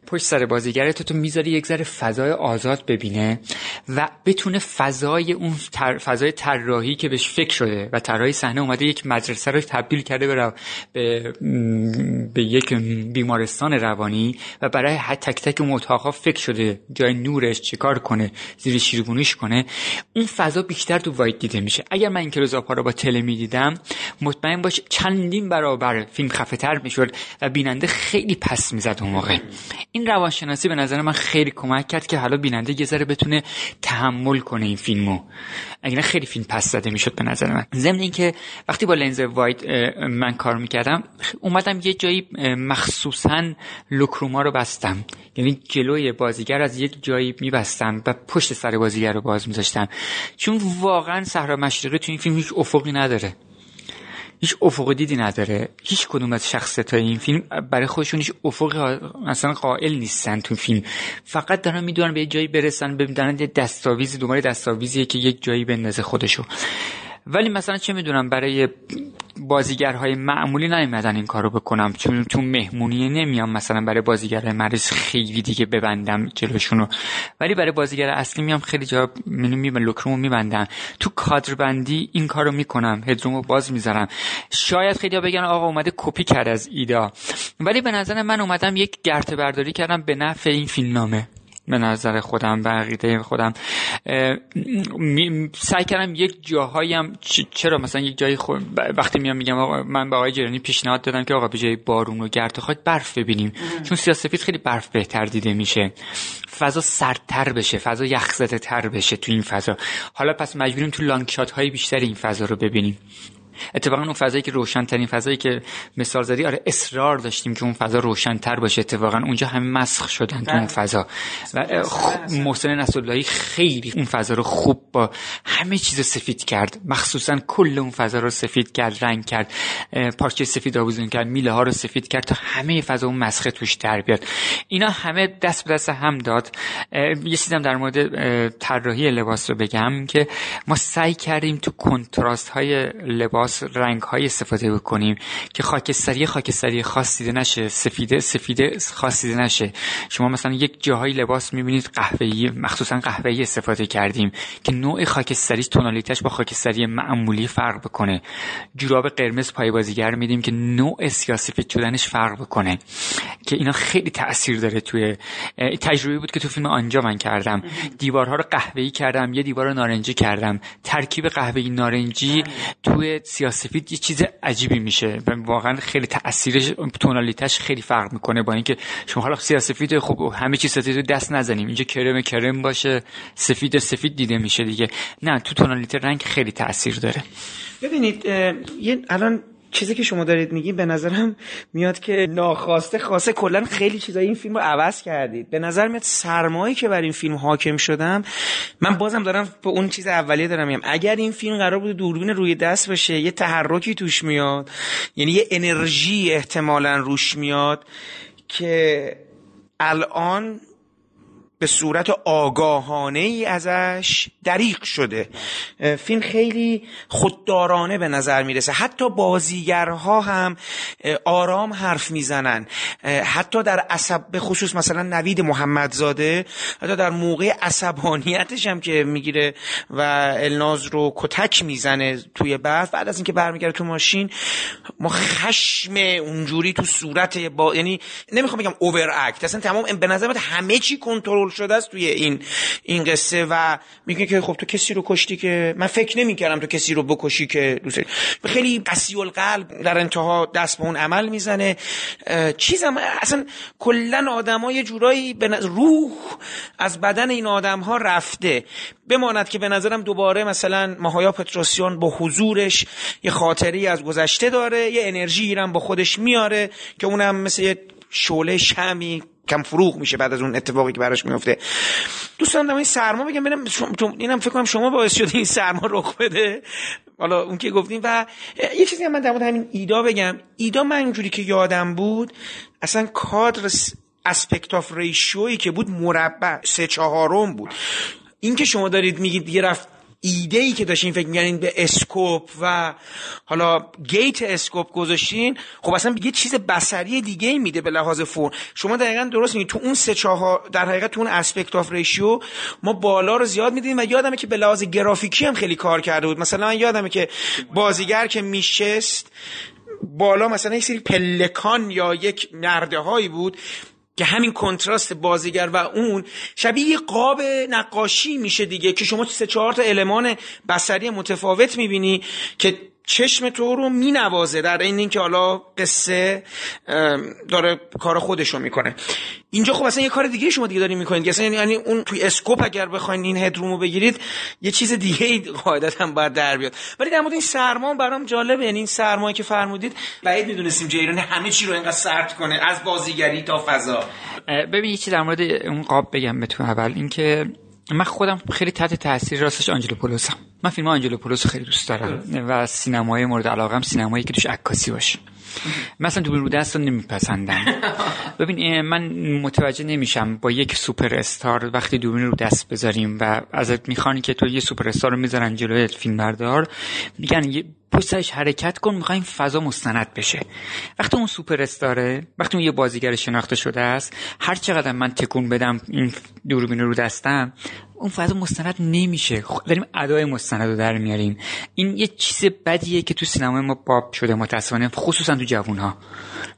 Speaker 5: پشت سر بازیگر تو تو می‌ذاری یک ذره فضای آزاد ببینه و بتونه فضای اون تر... فضای طراحی که بهش فکر شده و طراحی صحنه اومده یک مدرسه رو تبدیل کرده به. به... یک بیمارستان روانی و برای هر تک تک اون اتاقها فکر شده جای نورش چیکار کنه زیر شیربونیش کنه اون فضا بیشتر تو واید دیده میشه اگر من این کلوزاپ ها رو با تله می‌دیدم مطمئن باش چندین برابر فیلم خفه تر می‌شد و بیننده خیلی پس می‌زد اون موقع این روانشناسی به نظر من خیلی کمک کرد که حالا بیننده یه ذره بتونه تحمل کنه این فیلمو. اگر خیلی فیلم پس زده می‌شد به نظر من. ضمن اینکه وقتی با لنز واید من کار می‌کردم اومدم یه جایی مخصوصا لکروما رو بستم. یعنی جلوی بازیگر از یک جایی میبستم و پشت سر بازیگر رو باز میذاشتم. چون واقعا صحرا مشرقی تو این فیلم هیچ افقی نداره. هیچ افق دیدی نداره. هیچ کدوم از شخصیت این فیلم برای خودشون هیچ افق اصلا قائل نیستن تو فیلم. فقط دارن می‌دونن به یه جایی برسن ببینن دستاویزی دوباره دستاویزیه که یک جایی بندازه خودشو. ولی مثلا چه می‌دونم برای بازیگرهای معمولی نیومدن این کارو بکنم. چون تو مهمونی نمیام مثلا برای بازیگرهای مریض خیلی دیگه ببندم جلوشونو ولی برای بازیگر اصلی میام خیلی جا منو می لوکرومو میبندم تو کادر بندی این کارو می‌کنم هدرومو باز می‌ذارم. شاید خیلی بگن آقا اومده کپی کرد از ایدا. ولی به نظر من اومدم یک گرته برداری کردم به نفع این فیلمنامه. به نظر خودم به عقیده خودم. سعی کردم یک جاهایی هم چرا مثلا یک جایی خود وقتی میام میگم آقا من به آقای جرانی پیشنهاد دادم که آقا به جای بارون و گرد خاک برف ببینیم. چون سیاسفید خیلی برف بهتر دیده میشه. فضا سردتر بشه فضا یخزده تر بشه تو این فضا. حالا پس مجبوریم تو لانگ شات های بیشتر این فضا رو ببینیم. اتفاقا اون فضایی که روشنترین فضایی که مثال زدی آره اصرار داشتیم که اون فضا روشنتر باشه. اتفاقا اونجا همه مسخ شدن تو اون فضا. و محسن نصراللهی خیلی اون فضا رو خوب با همه چیز سفید کرد. مخصوصا کل اون فضا رو سفید کرد رنگ کرد پارچه سفید آویزون کرد میله ها رو سفید کرد تا همه فضا اون مسخه توش در بیاد. اینا همه دست به دست هم داد. یه چیزم در مورد طراحی لباس رو بگم که ما سعی کردیم تو کنتراست های لباس رنگ های استفاده بکنیم که خاکستری خاکستری خاص دیده نشه سفیده سفیده خاص دیده نشه. شما مثلا یک جاهای لباس می‌بینید قهوه‌ای مخصوصا قهوه‌ای استفاده کردیم که نوع خاکستری تونالیتش با خاکستری معمولی فرق بکنه. جوراب قرمز پای بازیگر میدیم که نوع سیاسفید شدنش فرق بکنه که اینا خیلی تاثیر داره توی تجربه بود که تو فیلم آنجا من کردم. دیوارها رو قهوه‌ای کردم یه دیوار رو نارنجی کردم. ترکیب قهوه‌ای نارنجی توی سیاسفید یه چیز عجیبی میشه و واقعا خیلی تاثیرش تونالیتش خیلی فرق می‌کنه با اینکه شما حالا سیاسفید خب همه چیز سفید دست نزنیم. اینجا کرم کرم باشه سفید سفید دیده میشه دیگه. نه تو تونالیت رنگ خیلی تاثیر داره.
Speaker 1: ببینید الان چیزی که شما دارید میگین به نظرم میاد که ناخواسته خواسته کلا خیلی چیزای این فیلم رو عوض کردید. به نظر میاد سرمایی که بر این فیلم حاکم شدم من بازم دارم به اون چیز اولیه دارم میگم. اگر این فیلم قرار بود دوربین روی دست بشه یه تحرکی توش میاد یعنی یه انرژی احتمالا روش میاد که الان به صورت آگاهانه ای ازش دریق شده. فیلم خیلی خوددارانه به نظر می‌رسه. حتی بازیگرها هم آرام حرف می‌زنن. حتی در عصب به خصوص مثلا نوید محمدزاده حتی در موقع عصبانیتش هم که می‌گیره و الناز رو کتک می‌زنه توی برف بعد از اینکه برمیگرده تو ماشین ما خشم اونجوری تو صورت با یعنی نمی‌خوام بگم اوور اکت اصلا تمام به نظر همه چی کنترل شده است توی این این قصه و میگه که خب تو کسی رو کشتی که من فکر نمی‌کردم تو کسی رو بکشی که دوست خیلی قسی القلب در انتها دست به اون عمل می‌زنه. چیزم اصلا کلا آدما یه جورایی به روح از بدن این آدم ها رفته. بماند که به نظرم دوباره مثلا ماهایا پتروسیان با حضورش یه خاطری از گذشته داره یه انرژی هم با خودش میاره که اونم مثل یه شعله شمی کم فروغ میشه بعد از اون اتفاقی که براش میفته. دوستان دارم این سرما بگم ببینم اینم فکر کنم شما باعث شده این سرما رخ بده. حالا اون که گفتیم و یه چیزی هم من در مورد همین ایدا بگم. ایدا من اینجوری که یادم بود اصلا کادر aspect of ratio یی که بود مربع سه چهارم بود. این که شما دارید میگید دیگه رفت ایده ای که داشتین فکر می‌کنین به scope و حالا gate scope گذاشتین خب اصلا یه چیز بصری دیگه ای میده به لحاظ form شما دقیقا درست میگید تو اون سه چهار در حقیقت تو اون aspect of ratio ما بالا رو زیاد میدیم و یادمه که به لحاظ گرافیکی هم خیلی کار کرده بود. مثلا من یادمه که بازیگر که میشست بالا مثلا یک سری پلکان یا یک نرده هایی بود. که همین کنتراست بازیگر و اون شبیه یه قاب نقاشی میشه دیگه که شما سه چهار تا المان بصری متفاوت می‌بینی که چشم تو رو مینوازه در این اینکه حالا قصه داره کار خودش رو می‌کنه. اینجا خب اصلا یه کار دیگه شما دیگه دارین می‌کنید اصلا یعنی اون توی اسکوپ اگر بخواین این هدروم رو بگیرید یه چیز دیگه قاعدتا باید در بیاد. ولی در مورد این سرما برام جالبه. یعنی این سرمایی که فرمودید بعید می‌دونستیم جیرانی همه چی رو اینقدر سرد کنه از بازیگری تا فضا.
Speaker 5: ببین یه چیز در مورد اون قاب بگم به تو اول. اینکه من خودم خیلی تحت تاثیر راستش آنجلوپولوسم من فیلم آنجلوپولوس خیلی دوست دارم و سینمای مورد علاقم سینمایی که توش عکاسی باشه. مثلا دوربین رو دست رو نمیپسندم. ببین من متوجه نمیشم با یک سوپر استار وقتی دوربین رو دست بذاریم و ازت می‌خوان که تو یه سوپر استار رو می‌ذارن جلوی فیلم بردار میگن پشت حرکت کن می‌خوایم فضا مستند بشه. وقتی اون سوپر استاره وقتی اون یه بازیگر شناخته شده است هر چقدر من تکون بدم این دوربین رو دستم اون فضا مستند نمیشه. داریم ادای مستند رو در میاریم. این یه چیز بدیه که تو سینما ما باب شده متاسفانه خصوصا تو جوون ها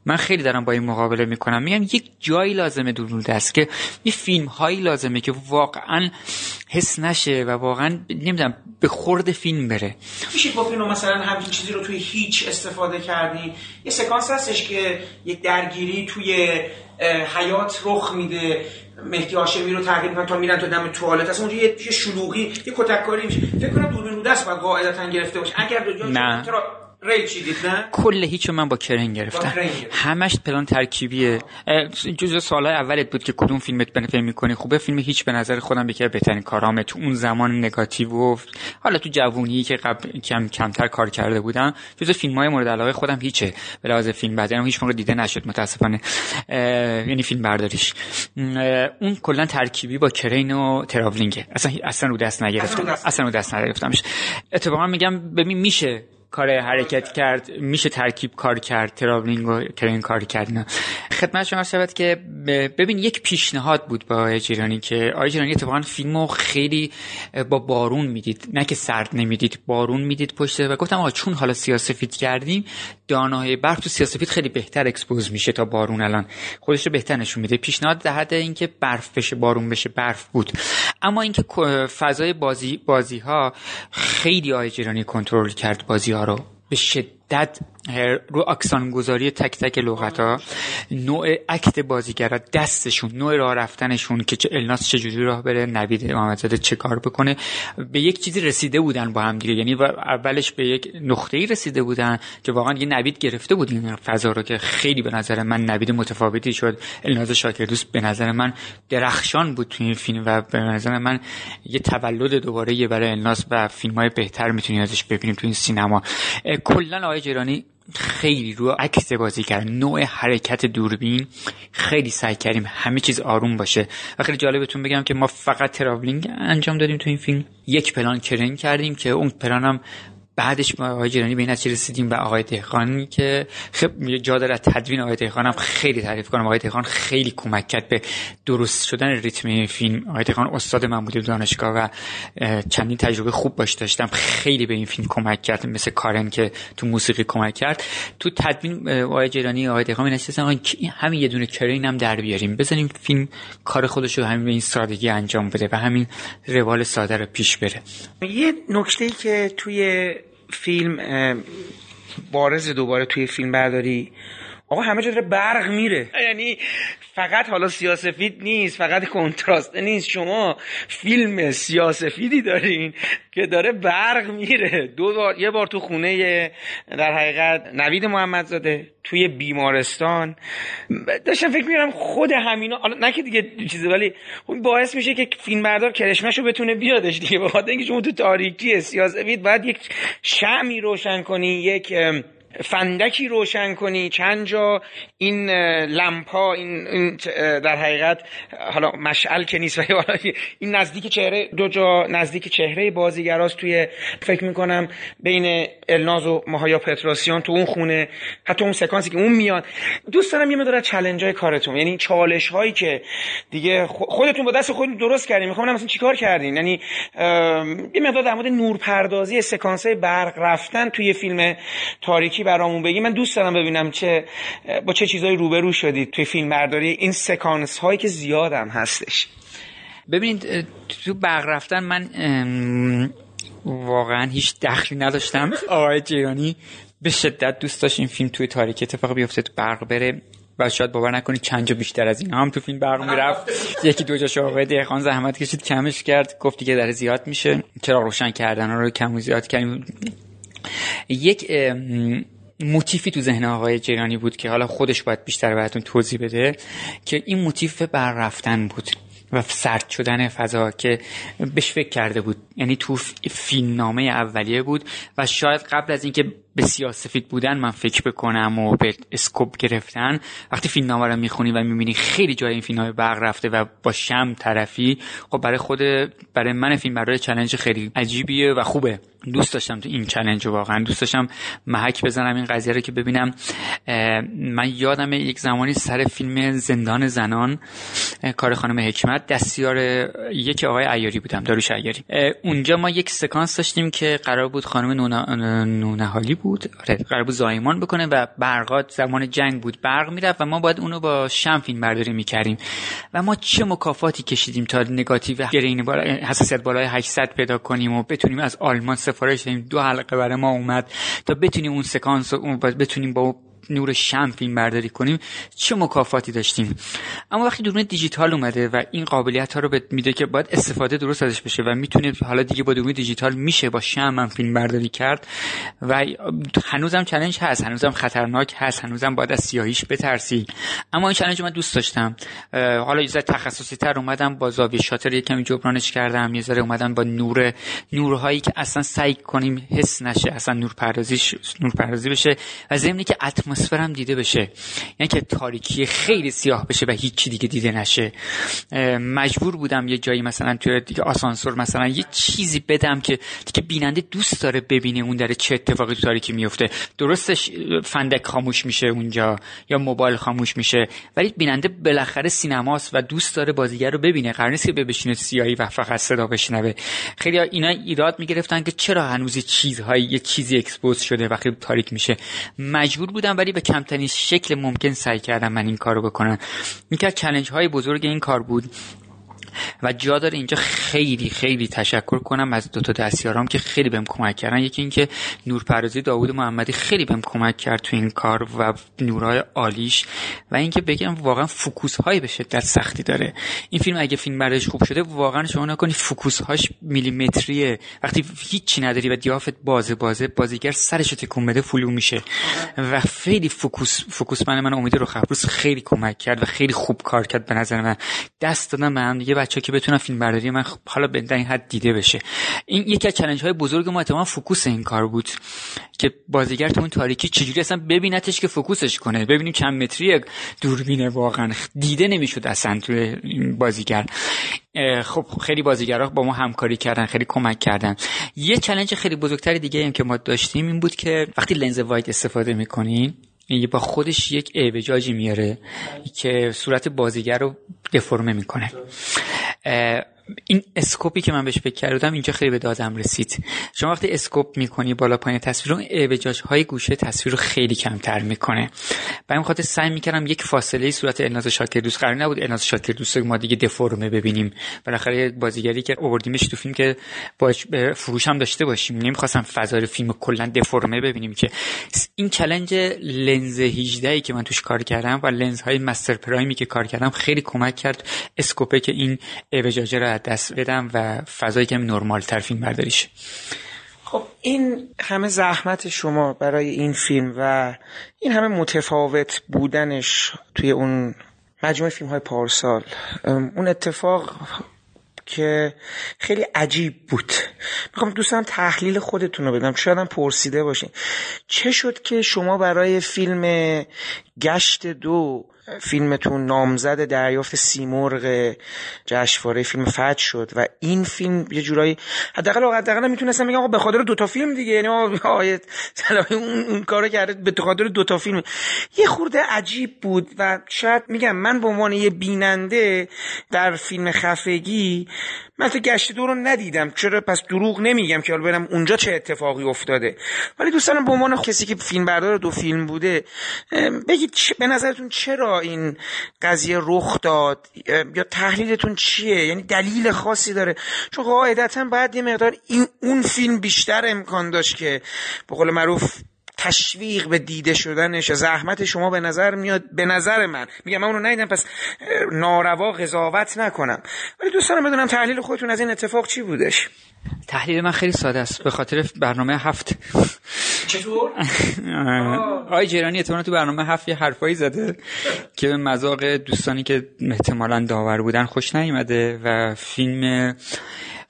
Speaker 5: من خیلی دارم با این مقابله می‌کنم. میگم یک جایی لازمه دوربین دست که یه فیلم هایی لازمه که واقعا حس نشه و واقعا نمی‌دونم به خورد فیلم بره.
Speaker 1: میشه با فیلم مثلا همچین چیزی رو توی هیچ استفاده کردی؟ یه سکانس هستش که یک درگیری توی حیات رخ میده. مهدی هاشمی رو تغییر می‌کنن تا میرن تو دم توالت. اصلا اونجا یه شلوغی یه کتککاری میشه. فکر کنم دوربین رو دست باید قاعدتا گرفته باشه. اگر دو
Speaker 5: نه.
Speaker 1: ریل چیدید نه؟
Speaker 5: کل هیچو من با کرن گرفتم. همش پلان ترکیبیه. جزء سوالای اولت بود که کدوم فیلمت به نفع می‌کنی؟ خوبه فیلم هیچ به نظر خودم یکی بهترین کارامه. تو اون زمان نگاتیو و حالا تو جوونی که قبل کم کمتر کار کرده بودم جزء فیلم های مورد علاقه خودم هیچه. به لحاظ فیلم بعد هیچ موقع دیده نشد متاسفانه. یعنی فیلم برداریش. اون کلا ترکیبی با crane و traveling اصلا اصلا رو دست نگرفتم. اصلا رو دست نگرفتمش. اتفاقا میگم ببین میشه کار حرکت کرد میشه ترکیب کار کرد traveling و crane کار کرد نه. خدمت شما شود که ببین یک پیشنهاد بود با آقای جیرانی که آقای جیرانی اتفاقا فیلمو خیلی با بارون می‌دید. نه که سرد نمی‌دید بارون می‌دید پشت و گفتم آقا چون حالا سیاسفید کردیم دانای برف تو سیاسفید خیلی بهتر اکسپوز میشه تا بارون الان. خودش رو بهتر نشون میده. پیشنهاد در اینکه برف بشه بارون بشه برف بود. اما اینکه فضای بازی بازی ها خیلی آقای جیرانی کنترل کرد بازی ها شدت رو اکسان گذاری تک تک لغت ها نوع اکت بازیگرا دستشون نوع راه رفتنشون که چه الناس چجوری راه بره نوید محمدزاده چه کار بکنه به یک چیزی رسیده بودن با هم دیگه. یعنی اولش به یک نقطه ای رسیده بودن که واقعا یه نوید گرفته بود این فضا رو که خیلی به نظر من نوید متفاوتی شد. الناز شاکردوست به نظر من درخشان بود تو این فیلم و به نظر من یه تولد دوباره یه برای الناس و فیلم های بهتر می‌تونیم ازش ببینیم تو این سینما. کلا آقای جیرانی خیلی رو عکس بازی کرد نوع حرکت دوربین. خیلی سعی کردیم همه چیز آروم باشه. و خیلی جالبتون بگم که ما فقط تراولینگ انجام دادیم تو این فیلم. یک پلان کرین کردیم که اون پلان هم بعدش ما آقای جیرانی به این رسیدیم و آقای دهقانی که خب جا داره تدوین آقای دهقان هم خیلی تعریف کنم. آقای دهقان خیلی کمک کرد به درست شدن ریتم فیلم. آقای دهقان استاد من بود دانشگاه و چندین تجربه خوب باش داشتم. خیلی به این فیلم کمک کرد مثل کارن که تو موسیقی کمک کرد. تو تدوین آقای جیرانی آقای دهقان نشستن همین یه دونه کرین هم در بیاریم. بزنیم فیلم کار خودش رو همین به این سادگی انجام بده و همین روال ساده رو پیش بره.
Speaker 1: یه نکته که توی فیلم بارز دوباره توی فیلم برداری آقا همه جا داره برق میره. یعنی فقط حالا سیاسفید نیست فقط کنتراست نیست. شما فیلم سیاسفیدی دارین که داره برق میره. دو بار یه بار تو خونه در حقیقت نوید محمدزاده توی بیمارستان. داشتم فکر می‌کنم خود همینا حالا نه که دیگه چیزی ولی باعث میشه که فیلم بردار کرشمشو بتونه بیادش دیگه. بخاطر اینکه شما تو تاریکی سیاسفید باید یک شمی روشن کنی یک فندکی روشن کنی چند جا این لمپا این, در حقیقت حالا مشعل که نیست ولی این نزدیک چهره دو جا نزدیک چهره بازیگراست توی فکر می‌کنم بین الناز و ماهایا پتراسیان تو اون خونه. حتی اون سکانسی که اون میاد. دوست دارم یه مقدار چالش های کارتون. یعنی چالش هایی که دیگه خودتون با دست خودتون درست کردین. می‌خوام مثلا چیکار کردین. یعنی یه مقدار در مورد نورپردازی سکانس برق رفتن توی فیلم تاریکی
Speaker 6: برامون بگی. من دوست دارم ببینم چه با چه چیزایی روبرو شدید توی فیلم برداری. این سکانس هایی که زیادم هستش.
Speaker 5: ببینید تو برق رفتن من واقعا هیچ دخلی نداشتم. آقای جیرانی به شدت دوست داشت این فیلم توی تاریکی اتفاق بیفته تو برق بره. و شاید باور نکنید چند جا بیشتر از این هم تو فیلم برق می‌رفت. یکی دو جاش آقای دهخان زحمت کشید کمش کرد. گفت دیگه در زیاد میشه. چرا روشن کردن رو کم و زیاد کردیم. یک موتیفی تو ذهن آقای جیرانی بود که حالا خودش باید بیشتر براتون توضیح بده که این موتیف بر رفتن بود و سرد شدن فضا که بهش فکر کرده بود. یعنی تو فیلم نامه اولیه بود و شاید قبل از اینکه به سیاسفید بودن من فکر بکنم و به اسکوپ گرفتن. وقتی فیلم نامه رو می‌خونی و می‌بینی خیلی جای این فیلم برق رفته و با شم طرفی خب برای خود برای من فیلم برای چلنج خیلی عجیبیه و خوبه. دوست داشتم تو این چلنج واقعا. دوست داشتم محک بزنم این قضیه رو که ببینم. من یادم یک زمانی سر فیلم زندان زنان کار خانم حکمت دستیار یک آقای عیاری بودم داروش عیاری. اونجا ما یک سکانس داشتیم که قرار بود خانم نونهالی بود. آره قرار بود زایمان بکنه و برقات زمان جنگ بود برق می‌رفت و ما باید اونو با شم فیلم برداری می‌کردیم. و ما چه مکافاتی کشیدیم تا نگاتیو گرین بالا حساسیت بالای 800 پیدا کنیم و بتونیم از آلمان سفارش دو حلقه برای ما اومد تا بتونیم اون سکانس رو بتونیم با نور شم فیلم برداری کنیم چه مکافاتی داشتیم؟ اما وقتی دوربین دیجیتال اومده و این قابلیت ها رو میده که باید استفاده درست ازش بشه و می‌تونه حالا دیگه با دوربین دیجیتال میشه با شم هم فیلم برداری کرد و هنوزم چالش هست هنوزم خطرناک هست هنوزم باید از سیاهیش بترسی. اما این چالش من دوست داشتم. حالا یه تخصصی تر اومدم با زاویه شاتر یکمی جبرانش کردم یه ذره اومدم با نور نورهایی که اصلا سعی کنیم حس نشه اصلا نور پردازیش نور پردازی بشه و ضمن که اتمسفر دیده بشه. یعنی که تاریکی خیلی سیاه بشه و هیچی دیگه دیده نشه. مجبور بودم یه جایی مثلا توی دیگه آسانسور مثلا یه چیزی بدم که دیگه بیننده دوست داره ببینه اون داره چه اتفاقی تو تاریکی میفته. درستش فندک خاموش میشه اونجا یا موبایل خاموش میشه. ولی بیننده بالاخره سینماست و دوست داره بازیگر رو ببینه. قرار نیست که بشینه سیاهی و فقط صدا بشنوه. خیلی اینا ایراد می‌گرفتن که چرا هنوز چیزهایی یه چیزی expose شده وقتی تاریک میشه. مجبور بودم ولی به کمترین شکل ممکن سعی کردم من این کارو بکنم. یکی از challenge های بزرگ این کار بود. و جا داره اینجا خیلی خیلی تشکر کنم از دو تا دستیارام که خیلی بهم کمک کردن. یکی اینکه نورپردازی داوود محمدی خیلی بهم کمک کرد تو این کار و نورهای عالیش و اینکه بگم واقعا فوکوس های به شدت سختی داره. این فیلم اگه فیلم بردارش خوب شده واقعا شما نکنی فوکوس هاش میلیمتریه. وقتی هیچی نداری و دیافت بازه بازه بازیگر سرش تکون بده فلو میشه. و خیلی فوکوس فوکوس من من امید رو خبروس خیلی کمک کرد و خیلی خوب کار کرد به نظر من. دست دادم من دیگه بچه که بتونن فیلم برداری من حالا به این حد دیده بشه. این یکی از چالش های بزرگ ما اتفاقا focus این کار بود که بازیگر تو اون تاریکی چجوری اصلا ببینتش که focus ش کنه. ببینیم چند متری دوربینه واقعا دیده نمی‌شد اصلا تو بازیگر. خب خیلی بازیگرا با ما همکاری کردن خیلی کمک کردن. یه challenge خیلی بزرگتری دیگه هم که ما داشتیم این بود که وقتی لنز wide استفاده می‌کنین با خودش یک اعوجاجی میاره که صورت بازیگر رو déformé می‌کنه. این scope ی که من بهش فکر کردم اینجا خیلی به دادم رسید. شما وقتی scope می‌کنی بالا پایین تصویر اون اعوجاج های گوشه تصویر رو خیلی کمتر می‌کنه. و این خاطر سعی می‌کردم یک فاصله صورت الناز شاکردوست قرار نبود الناز شاکردوست ما دیگه déformé ببینیم. بالاخره بازیگری که آوردیمش تو فیلم که با فروش هم داشته باشیم. نمی‌خواستم فضای فیلم کلا déformé ببینیم که. این challenge لنز 18 ای که من توش کار کردم و لنز های مستر پرایمی که کار کردم خیلی کمک کرد اسکوپه که این اوجاج دست بدم و فضایی که نرمال تر فیلم برداریش.
Speaker 6: خب این همه زحمت شما برای این فیلم و این همه متفاوت بودنش توی اون مجموعه فیلم های پارسال اون اتفاق که خیلی عجیب بود. می‌خوام دوستم تحلیل خودتون رو بدم. شاید هم پرسیده باشین. چه شد که شما برای فیلم گشت دو
Speaker 1: فیلمتون نامزد دریافت سیمرغ جشنواره فیلم فت شد و این فیلم یه جورایی حداقل حداقل می‌تونستم بگم آقا به خاطر دوتا فیلم دیگه یعنی آقا اون, اون کارو کرده به خاطر دوتا فیلم. یه خورده عجیب بود و شاید میگم من به عنوان یه بیننده در فیلم خفگی من تو گشت دو رو ندیدم. چرا؟ پس دروغ نمیگم که حالا برم اونجا چه اتفاقی افتاده. ولی دوستانم به عنوان کسی که فیلم بردار دو فیلم بوده بگید به نظرتون چرا این قضیه رخ داد؟ یا تحلیلتون چیه؟ یعنی دلیل خاصی داره؟ چون قاعدتا باید یه مقدار این اون فیلم بیشتر امکان داشت که به قول معروف تشویق به دیده شدنش زحمت شما به نظر میاد به نظر من. میگم من اونو ندیدم پس ناروا قضاوت نکنم. ولی دوستانم بدونم تحلیل خودتون از این اتفاق چی بودش؟
Speaker 5: تحلیل من خیلی ساده است. به خاطر برنامه هفت.
Speaker 1: چطور؟
Speaker 5: آقای جیرانی اتفاقا تو برنامه هفت یه حرفایی زده که به مذاق دوستانی که احتمالا داور بودن خوش نیومده و فیلم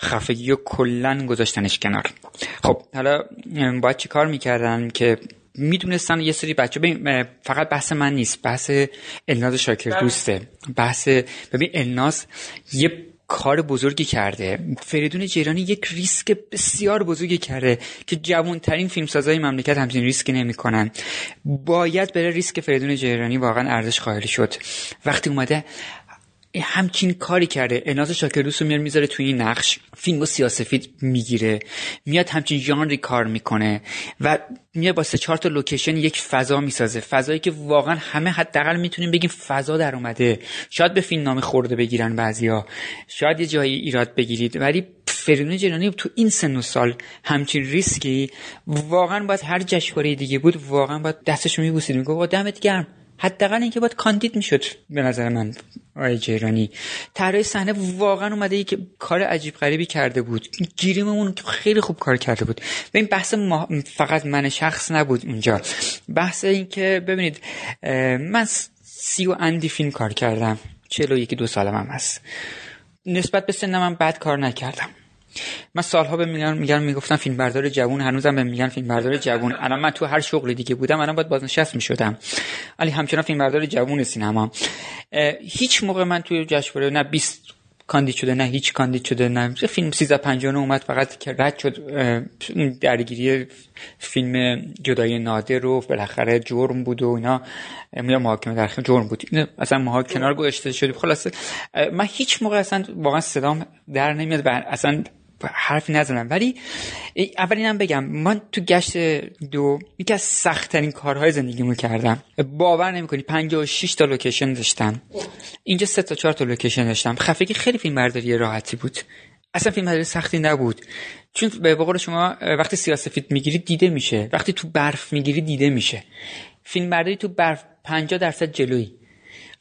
Speaker 5: خفگی و کلا گذاشتنش کنار. خب حالا باید چی کار می‌کردن که می‌دونستن یه سری بچه ببین فقط بحث من نیست بحث الناز شاکر دوسته. بحث ببین الناز یه کار بزرگی کرده. فریدون جیرانی یک ریسک بسیار بزرگی کرده که جوانترین فیلمسازای مملکت همچین ریسکی نمی‌کنن. باید بره ریسک فریدون جیرانی واقعا ارزش قائل شد. وقتی اومده همچین کاری کرده. الناز شاکردوست رو میاد می‌ذاره توی این نقش. فیلم و سیاه‌سفید می‌گیره. میاد همچین ژانری کار می‌کنه و میاد با سه چهار تا location یک فضا می‌سازه. فضایی که واقعا همه حداقل می‌تونیم بگیم فضا در اومده. شاید به فیلم نام خورده بگیرن بعضیا. شاید یه جایی ایراد بگیرید. ولی فرینو جنانی تو این سن و سال همچین ریسکی واقعا باید هر جشنواره دیگه بود واقعا باید دستش میبوسید. میگه دمت گرم. حداقل اینکه باید کاندید می‌شد به نظر من آقای جیرانی. طراح صحنه واقعا اومده که کار عجیب غریبی کرده بود. گیریممون خیلی خوب کار کرده بود. به این بحث فقط من شخص نبود اونجا. بحث این که ببینید من سی و اندی فیلم کار کردم. چلو یکی دو سالم هم هست. نسبت به سنم من بد کار نکردم. من سالها به میگن میگن می‌گفتم فیلم بردار جوون هنوزم به میگن فیلم بردار جوون. الان من تو هر شغل دیگه بودم الان باید بازنشست می‌شدم. ولی همچنان فیلم بردار جوون سینما. هیچ موقع من توی جشنواره نه 20 کاندید شده نه هیچ کاندید شده نه فیلم 1359 اومد فقط که رد شد درگیری فیلم جدای نادر رو بالاخره جرم بود و اینا. یا محاکمه در جرم بود. اصلا ما کنار گذاشته شدیم. خلاصه من هیچ موقع اصلا واقعا صدام در نمیاد و اصلا حرفی نزنم. ولی اولینم بگم من تو گشت دو یکی از سختترین کارهای زندگیمو کردم. باور نمی‌کنی 56 تا لوکیشن داشتم. اینجا سه تا چهار تا لوکیشن داشتم. خفگی خیلی فیلم برداری راحتی بود. اصلا فیلم برداری سختی نبود. چون به قول شما وقتی سیاسفید می‌گیری دیده میشه. وقتی تو برف می‌گیری دیده میشه. فیلم برداری تو برف 50 درصد جلویی.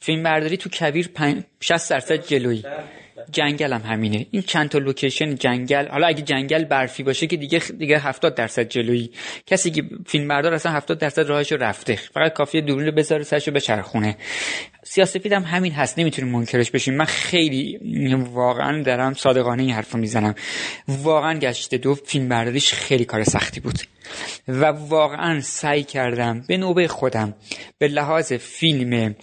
Speaker 5: فیلم برداری تو کویر 60 درصد جلویی. جنگل هم همینه. این چند تا لوکیشن جنگل حالا اگه جنگل برفی باشه که دیگه دیگه 70 درصد جلویی. کسی که فیلم بردار اصلا 70 درصد راهش رو رفته. فقط کافیه دوربین رو بذاره سرشو بچرخونه. سیاسفید هم همین هست. نمی‌تونیم منکرش بشیم. من خیلی واقعا دارم صادقانه این حرفو می‌زنم. واقعا گشت دو فیلم برداریش خیلی کار سختی بود. و واقعا سعی کردم به نوبه خودم به لحاظ فیلم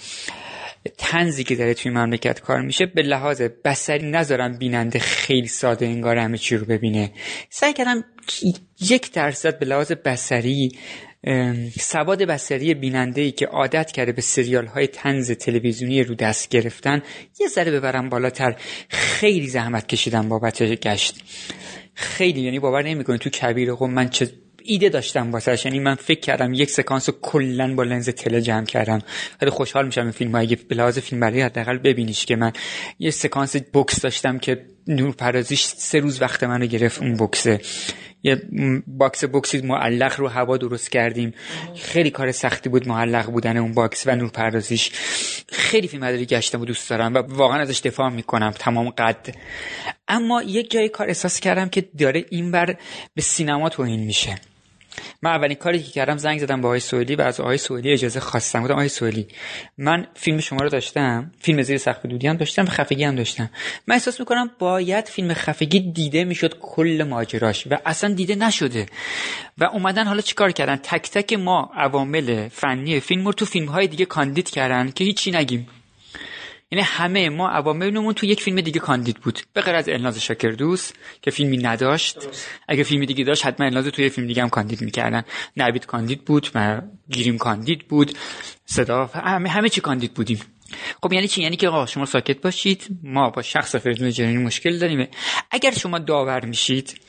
Speaker 5: تنزی که داره توی مملکت کار میشه به لحاظ بسری نذارم بیننده خیلی ساده انگار همه چی رو ببینه. سعی کردم یک درصد به لحاظ بسری سواد بسری بیننده ای که عادت کرده به سریال های تنز تلویزیونی رو دست گرفتن یه ذره ببرم بالاتر. خیلی زحمت کشیدم بابت گشت. خیلی یعنی باور نمی‌کنی تو کویر قم من چه ایده داشتم واسه یعنی من فکر کردم یک سکانس کلا با لنز تله جمع کردم. خیلی خوشحال میشم این فیلم اگه به لحاظ فیلم برای حداقل ببینیش که من یه سکانس بوکس داشتم که نور پردازیش سه روز وقت منو گرفت اون بوکسه یه box بوکسی معلق رو هوا درست کردیم. خیلی کار سختی بود معلق بودن اون box و نور پردازیش خیلی فیلم برداری گشتم و دوست دارم و واقعا ازش دفاع می‌کنم تمام قد. اما یک جای کار احساس کردم که داره این بر به سینما توهین میشه. من اولین کاری که کردم زنگ زدم به آقای سوئیلی و از آقای سوئیلی اجازه خواستم. گفتم آقای سوئیلی من فیلم شما رو داشتم فیلم زیر سقف دودی هم داشتم خفگی هم داشتم. من احساس می‌کنم باید فیلم خفگی دیده می‌شد کل ماجراش و اصلا دیده نشده. و اومدن حالا چیکار کردن؟ تک تک ما عوامل فنی فیلم رو تو فیلم های دیگه کاندید کردن که هیچی نگیم. یعنی همه ما عواملمون تو یک فیلم دیگه کاندید بود. به غیر از الناز شاکردوس که فیلمی نداشت. اگه فیلمی دیگه داشت حتما الناز توی فیلم دیگه هم کاندید می‌کردن. نوید کاندید بود و گیریم کاندید بود. صدا همه همه چی کاندید بودیم. خب یعنی چی؟ یعنی که آقا شما ساکت باشید. ما با شخص فریدون جنینی مشکل داریم. اگر شما داور میشید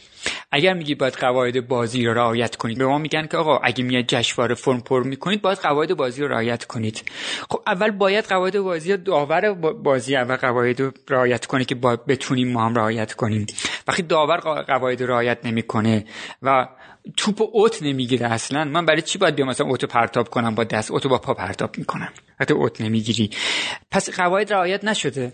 Speaker 5: اگر میگی باید قواعد بازی رو رعایت کنید به ما میگن که آقا اگه میاد جشنواره فرم پر می‌کنید باید قواعد بازی رو رعایت کنید. خب اول باید قواعد بازی داور بازی اول قواعد رو رعایت کنه که باید بتونیم ما هم رعایت کنیم. وقتی داور قواعد رعایت نمی‌کنه و توپ و اوت نمی‌گیره اصلا من برای چی باید بیام مثلا اوتو پرتاب کنم با دست؟ اوتو با پا پرتاب می‌کنم. وقتی اوت نمی‌گیری. پس قواعد رعایت نشده.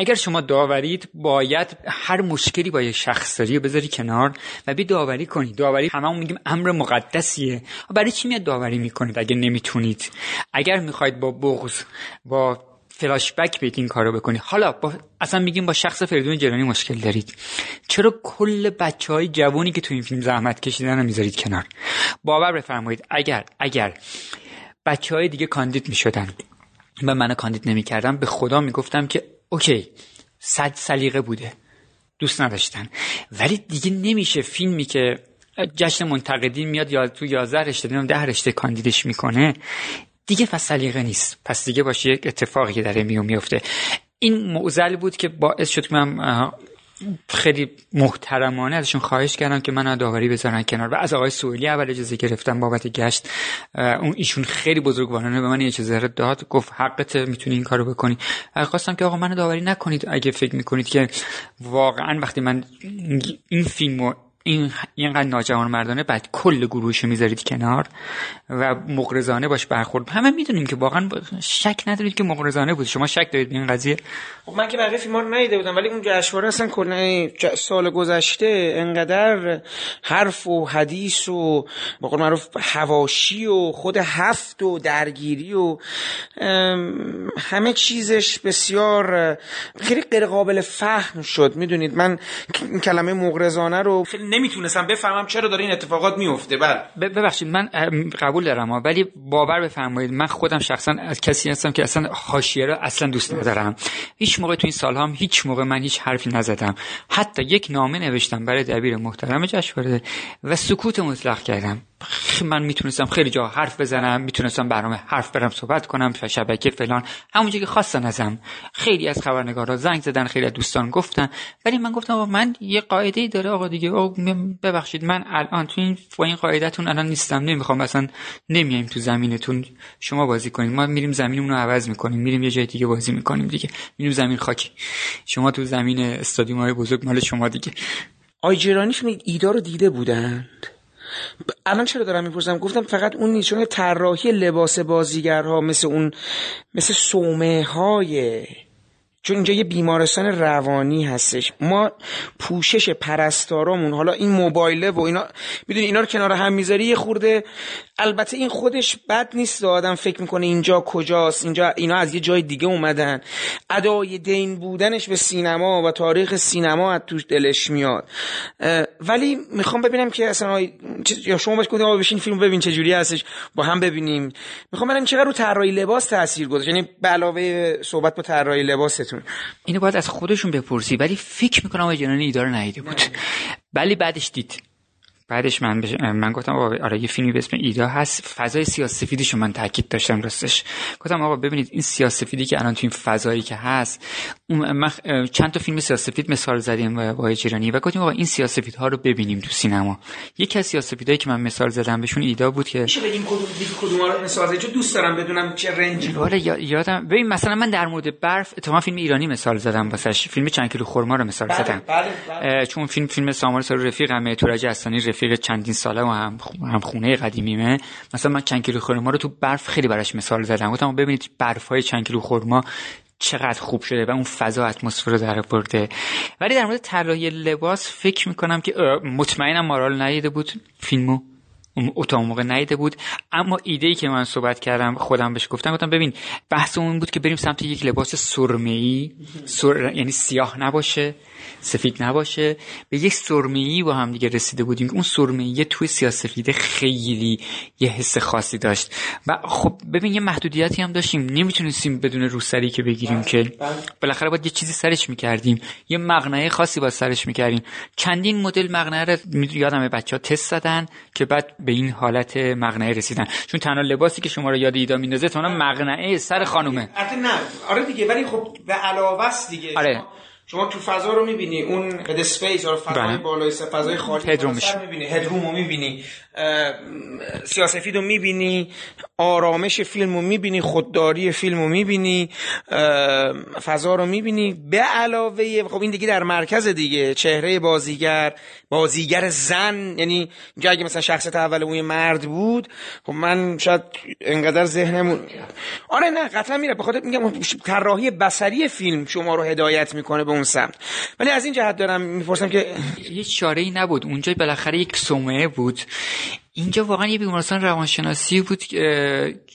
Speaker 5: اگر شما داورید باید هر مشکلی با یه شخص داری بذاری کنار و بی داوری کنید داوری هممون میگیم امر مقدسیه. برای چی میاد داوری می‌کنید اگر نمی‌تونید؟ اگر می‌خواید با بغض با فلاش بک بید این کارو بکنی حالا با اصلا میگیم با شخص فریدون جرانی مشکل دارید. چرا کل بچه های جوانی که تو این فیلم زحمت کشیدن رو می‌ذارید کنار؟ باور بفرمایید اگر اگر بچه های دیگه کاندید می‌شدن و من کاندید نمی‌کردم به خدا می‌گفتم که اوکی. صد سلیقه بوده. دوست نداشتن. ولی دیگه نمیشه فیلمی که جشن منتقدین میاد یا تو 11 رشته ده رشته کاندیدش می‌کنه دیگه پس سلیقه نیست. پس دیگه باشه یک اتفاقی که داره میو میفته. این معضل بود که باعث شد که من خیلی محترمانه ازشون خواهش کردم که من داوری بذارن کنار. و از آقای سوئیلی اول اجازه گرفتم بابت گشت اون ایشون خیلی بزرگوارانه به من اجازه داد. گفت حقت می‌تونی این کارو بکنی. خواستم که آقا من داوری نکنید اگه فکر می‌کنید که واقعا وقتی من این فیلمو این اینقدر ناجوان مردانه بعد کل گروهش می‌ذارید کنار و مغرضانه باش برخورد. همه می‌دونیم که واقعا شک ندارید که مغرضانه بود. شما شک دارید این قضیه؟
Speaker 1: خب من که بقیه فیلم رو بودم ولی اون جشنواره اصلا کلا سال گذشته انقدر حرف و حدیث و با قول معروف حواشی و خود هفت و درگیری و همه چیزش بسیار خیلی غیر قابل فهم شد می‌دونید؟ من کلمه مغرضانه رو خیلی نمی‌تونستم بفهمم چرا داره این اتفاقات میفته بله.
Speaker 5: ببخشید من قبول دارم ولی باور بفرمایید من خودم شخصا از کسی هستم که اصلا حاشیه رو اصلا دوست ندارم. هیچ موقع تو این سال هم هیچ موقع من هیچ حرفی نزدم. حتی یک نامه نوشتم برای دبیر محترم جشنواره و سکوت مطلق کردم. من می‌تونستم خیلی جا حرف بزنم می‌تونستم برنامه حرف برم صحبت کنم شبکه فلان. همونجا که خواستن ازم. خیلی از خبرنگارا زنگ زدن خیلی از دوستان گفتن. ولی من گفتم من یه قاعده ای داره آقا دیگه ببخشید من الان تو این با این قاعدتون الان نیستم نمی‌خوام مثلا نمیایم تو زمینتون. شما بازی کنیم ما میریم زمینمون رو عوض می‌کنیم. میریم یه جای دیگه بازی می‌کنیم دیگه. میریم زمین خاکی شما تو زمین استادیوم های بزرگ مال شما دیگه.
Speaker 1: آیجرانی ایدا رو دیده بودند الان چرا دارم می‌پرسم؟ گفتم فقط اون نیست چون طراحی لباس بازیگرها مثل اون مثل سومه های چون اینجا یه بیمارستان روانی هستش. ما پوشش پرستارامون حالا این موبایله و اینا می‌دونی اینا رو کنار هم می‌ذاری یه خورده. البته این خودش بد نیست آدم فکر می‌کنه اینجا کجاست اینجا اینا از یه جای دیگه اومدن. ادای دین بودنش به سینما و تاریخ سینما از توش دلش میاد. ولی می‌خوام ببینم که اصلا یا شما باش گفتم بشین فیلم ببین چه جوری هستش. با هم ببینیم. می‌خوام ببینم چقدر رو طراحی لباس تاثیر گذاشت. یعنی به علاوه صحبت با طراحی لباستون.
Speaker 5: اینو باید از خودشون بپرسی. ولی فکر می‌کنم آقای جنانی ایدار نیده بود. ولی بعدش دید. بعدش من بش... من گفتم آقا آره یه فیلمی به اسم ایدا هست. فضای سیاسفیدیشو من تاکید داشتم راستش. گفتم آقا ببینید این سیاسفیدی که الان تو این فضایی که هست من چند تا فیلم سیاسفید مثال زدیم با جیرانی و گفتیم آقا این ها رو ببینیم تو سینما. یکی از سیاسفیدایی که من مثال زدم بهشون ایدا بود که
Speaker 1: میشه بگیم کدوم کدوم رو مثال چون دوست دارم بدونم چه رنجی
Speaker 5: آره یادم ببین مثلا من در مورد برف اتفاقا فیلم ایرانی مثال زدم واسش. فیلم چند کیلو خرما رو مثال
Speaker 1: بله،
Speaker 5: زدم.
Speaker 1: بله، بله.
Speaker 5: چون فیلم فیلم سامان سر رفیقم تورج استانی رفیق چندین ساله و هم هم خونه قدیمیمه. مثلا من چند کیلو خورما رو تو برف خیلی براش مثال زدم. گفتم ببینید برف های چند کیلو خورما چقدر خوب شده و اون فضا اتمسفر رو در برده ولی در مورد طراحی لباس فکر می‌کنم که مطمئنم مارال ندیده بود. فیلمو اون موقع نیده بود. اما ایده ای که من صحبت کردم خودم بهش گفتم گفتم ببین بحث اون بود که بریم سمت یک لباس سرمه ای سر... یعنی سیاه نباشه. سفید نباشه. به یک سرمه با هم دیگه رسیده بودیم. اون سرمه توی سیاسفیده خیلی یه حس خاصی داشت. و خب ببین یه محدودیتی هم داشتیم. نمی‌تونستیم بدون روسری که بگیریم که بالاخره باید یه چیزی سرش می‌کردیم. یه مقنعه خاصی با سرش می‌کردیم. چندین مدل مقنعه رو یادم بچه ها تست زدن که بعد به این حالت مقنعه رسیدن. چون تنها لباسی که شما رو یاد ایدا میندازه تنها مقنعه سر خانومه.
Speaker 1: نه آره دیگه ولی خب به علاوه دیگه.
Speaker 5: آره.
Speaker 1: شما تو فضا رو می‌بینی اون هد اسپیس یا فضای
Speaker 5: بله.
Speaker 1: بالای سر فضای خالی
Speaker 5: میشه.
Speaker 1: می‌بینی هدروم رو می‌بینی سیاسفید رو می‌بینی آرامش فیلم رو می‌بینی خودداری فیلم رو می‌بینی فضا رو می‌بینی به علاوه خب این دیگه در مرکز دیگه چهره بازیگر بازیگر زن یعنی اینجا اگه مثلا شخصیت اول اون مرد بود خب من شاید انقدر ذهنمون آره نه قطعا میره به خاطر میگم طراحی بصری فیلم شما رو هدایت می‌کنه به اون سمت. ولی از این جهت دارم می‌پرسم که
Speaker 5: هیچ چاره ای نبود. اونجا بالاخره یک سومه بود. اینجا واقعا یه بیمارستان روانشناسی بود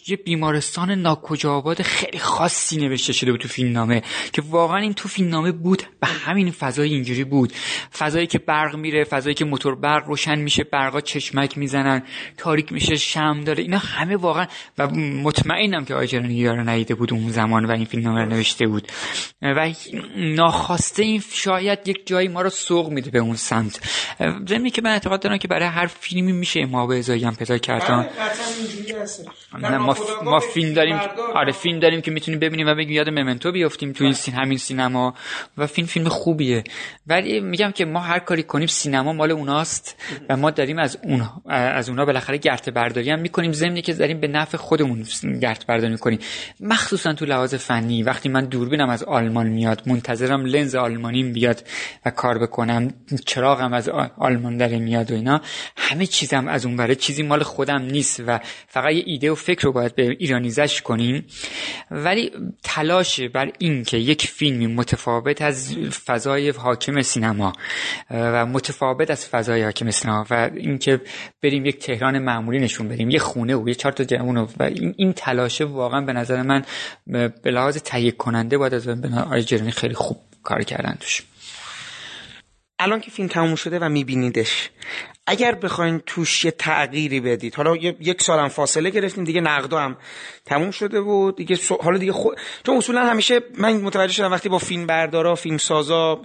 Speaker 5: یه بیمارستان ناکجا آباد خیلی خاصی نوشته شده بود تو فیلمنامه که واقعا این تو فیلمنامه بود به همین فضای اینجوری بود. فضایی که برق میره فضایی که موتور برق روشن میشه برقا چشمک می‌زنن تاریک میشه شم داره اینا همه واقعا و مطمئنم که آجرانی یارو ندیده بود اون زمان و این فیلمنامه رو نوشته بود. و ناخواسته این شاید یک جایی ما رو سوق میده به اون سمت. ضمنی که من اعتقاد دارم که برای هر فیلمی میشه ما به ازایی هم پیدا کردن. نه ما, ما فیلم داریم آره فیلم داریم که می‌تونیم ببینیم و بگیم یاد ممنتو بیافتیم تو این سین همین سینما. و فیلم فیلم خوبیه. ولی میگم که ما هر کاری کنیم سینما مال اوناست و ما داریم از اون از اونا بالاخره گرت برداری هم می‌کنیم. ضمنی که داریم به نفع خودمون گرت برداری می‌کنیم. مخصوصا تو لحاظ فنی وقتی من دوربینم از آلمان میاد منتظرم لنز آلمانیم بیاد و کار بکنم چراغم از آلمان داره میاد و اینا همه چیزم از اون برای چیزی مال خودم نیست و فقط یه ایده و فکر رو باید به ایرانیزش کنیم. ولی تلاش بر این که یک فیلمی متفاوت از فضای حاکم سینما و متفاوت از فضای حاکم سینما و اینکه بریم یک تهران معمولی نشون بدیم یه خونه و یه چهار تا و این, این تلاشه واقعا به نظر من به لحاظ تهیه کننده باید از آقای جرانی خیلی خوب کار کردن توش.
Speaker 1: الان که فیلم تموم شده و میبینیدش اگر بخواین توش یه تغییری بدید حالا یک سالم فاصله گرفتیم دیگه نقدا هم تموم شده بود دیگه حالا دیگه خود چون اصولا همیشه من متوجه شدم وقتی با فیلم بردارا فیلم سازا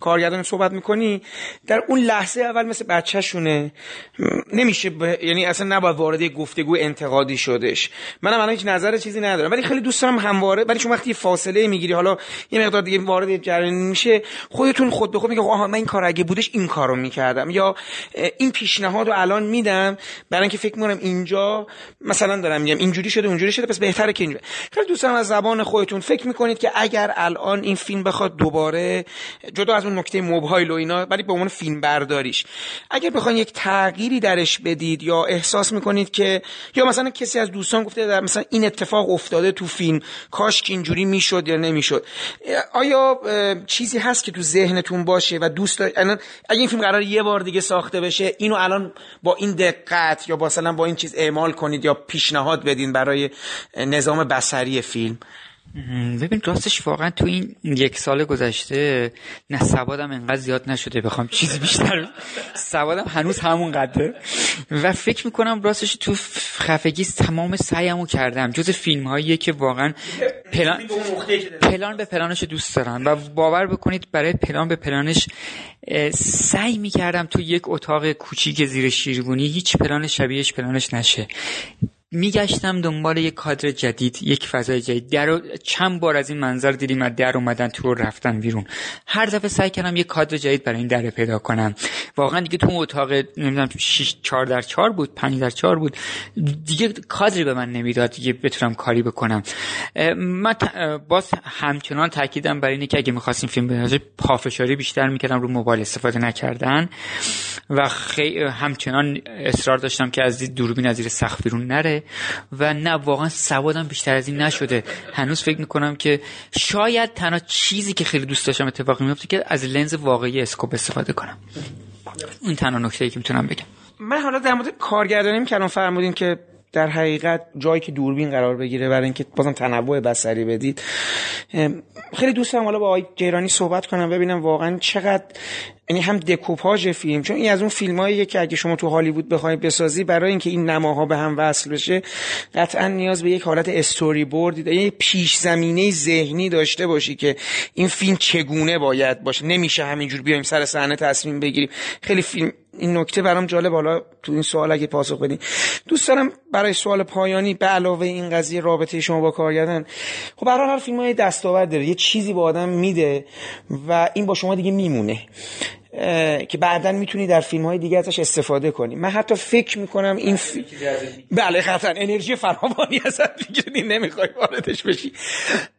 Speaker 1: کارگردان صحبت می‌کنی در اون لحظه اول مثل بچهشونه. نمیشه ب... یعنی اصلا نباید وارد گفتگو انتقادی شدش. منم الان هیچ نظر چیزی ندارم. ولی خیلی دوست دارم همواره ولی چون وقتی فاصله می‌گیری حالا یه مقدار دیگه وارد جریان میشه خودتون خود به خود میگه آها من این کار اگه بودش این کارو می‌کردم. یا این پیشنهاد رو الان میدم برای اینکه فکر می‌کنم اینجا مثلا دارم میگم اینجوری شده اونجوری شده پس بهتره که اینجوری. خیلی دوست دارم از زبان خودتون فکر می‌کنید که اگر الان این فیلم بخواد دوباره جدا از اون نکته موبایل و اینا ولی به عنوان فیلم برداریش اگر بخواید یک تغییری درش بدید یا احساس می‌کنید که یا مثلا کسی از دوستان گفته در مثلا این اتفاق افتاده تو فیلم کاش که اینجوری می‌شد یا نمی‌شد. آیا چیزی هست که تو ذهنتون باشه و دوست دارید اگه این فیلم قرار یه بار دیگه ساخته بشه اینو الان با این دقت یا مثلا با این چیز اعمال کنید یا پیشنهاد بدین برای نظام بصری فیلم.
Speaker 5: ببین راستش واقعا تو این یک سال گذشته نه سوادم انقدر زیاد نشده بخوام چیزی بیشتر سوادم هنوز همون قدره و فکر می‌کنم راستش تو خفگی تمام سعیمو کردم. جز فیلم هاییه که واقعا پلان, پلان به پلانش دوست دارم. و باور بکنید برای پلان به پلانش سعی می‌کردم تو یک اتاق کوچیک زیر شیرگونی هیچ پلان شبیهش پلانش نشه. میگشتم دنبال یک کادر جدید یک فضای جدید. در چند بار از این منظر دیدیم از در اومدن تو رفتن بیرون. هر دفعه سعی کردم یک کادر جدید برای این در پیدا کنم. واقعا دیگه تو اتاق نمی‌دونم 6 4 در 4 بود 5 در 4 بود. دیگه کادری به من نمی‌داد دیگه بتونم کاری بکنم. من باز همچنان تاکیدم برای اینکه اگه می‌خواستیم فیلم بنازیم پافشاری بیشتر می‌کردم رو موبایل استفاده نکردن. و خیلی همچنان اصرار داشتم که از دوربین از زیر سقف بیرون نره. و نه واقعا سوادم بیشتر از این نشده. هنوز فکر می‌کنم که شاید تنها چیزی که خیلی دوست داشتم اتفاقی میفته که از لنز واقعی اسکوپ استفاده کنم. این تنها نکته ای که می‌تونم بگم.
Speaker 1: من حالا در مورد کارگردانی که الان فرمودین که در حقیقت جایی که دوربین قرار بگیره برای اینکه بازم تنوع بصری بدید. خیلی دوست دارم حالا با آقای جیرانی صحبت کنم ببینم واقعا چقدر یعنی هم دکوپاژ فیلم چون این از اون فیلماییه که اگه شما تو هالیوود بخواید بسازی برای اینکه این نماها به هم وصل بشه قطعا نیاز به یک حالت استوری بوردی داره یه پیش زمینه ذهنی داشته باشی که این فیلم چگونه باید باشه. نمیشه همینجور بیایم سر صحنه تصمیم بگیریم. خیلی فیلم این نکته برام جالب. حالا تو این سوال اگه پاسخ بدین دوست دارم برای سوال پایانی به علاوه این قضیه رابطه شما با کارگردان. خب برای هر فیلم های دستاورد داره. یه چیزی به آدم میده و این با شما دیگه میمونه. که بعدا می‌تونی در فیلم های دیگه ازش استفاده کنی. من حتی فکر می‌کنم این ف... بله قطعا انرژی فراوانی ازت می‌گیری نمی‌خوای واردش بشی.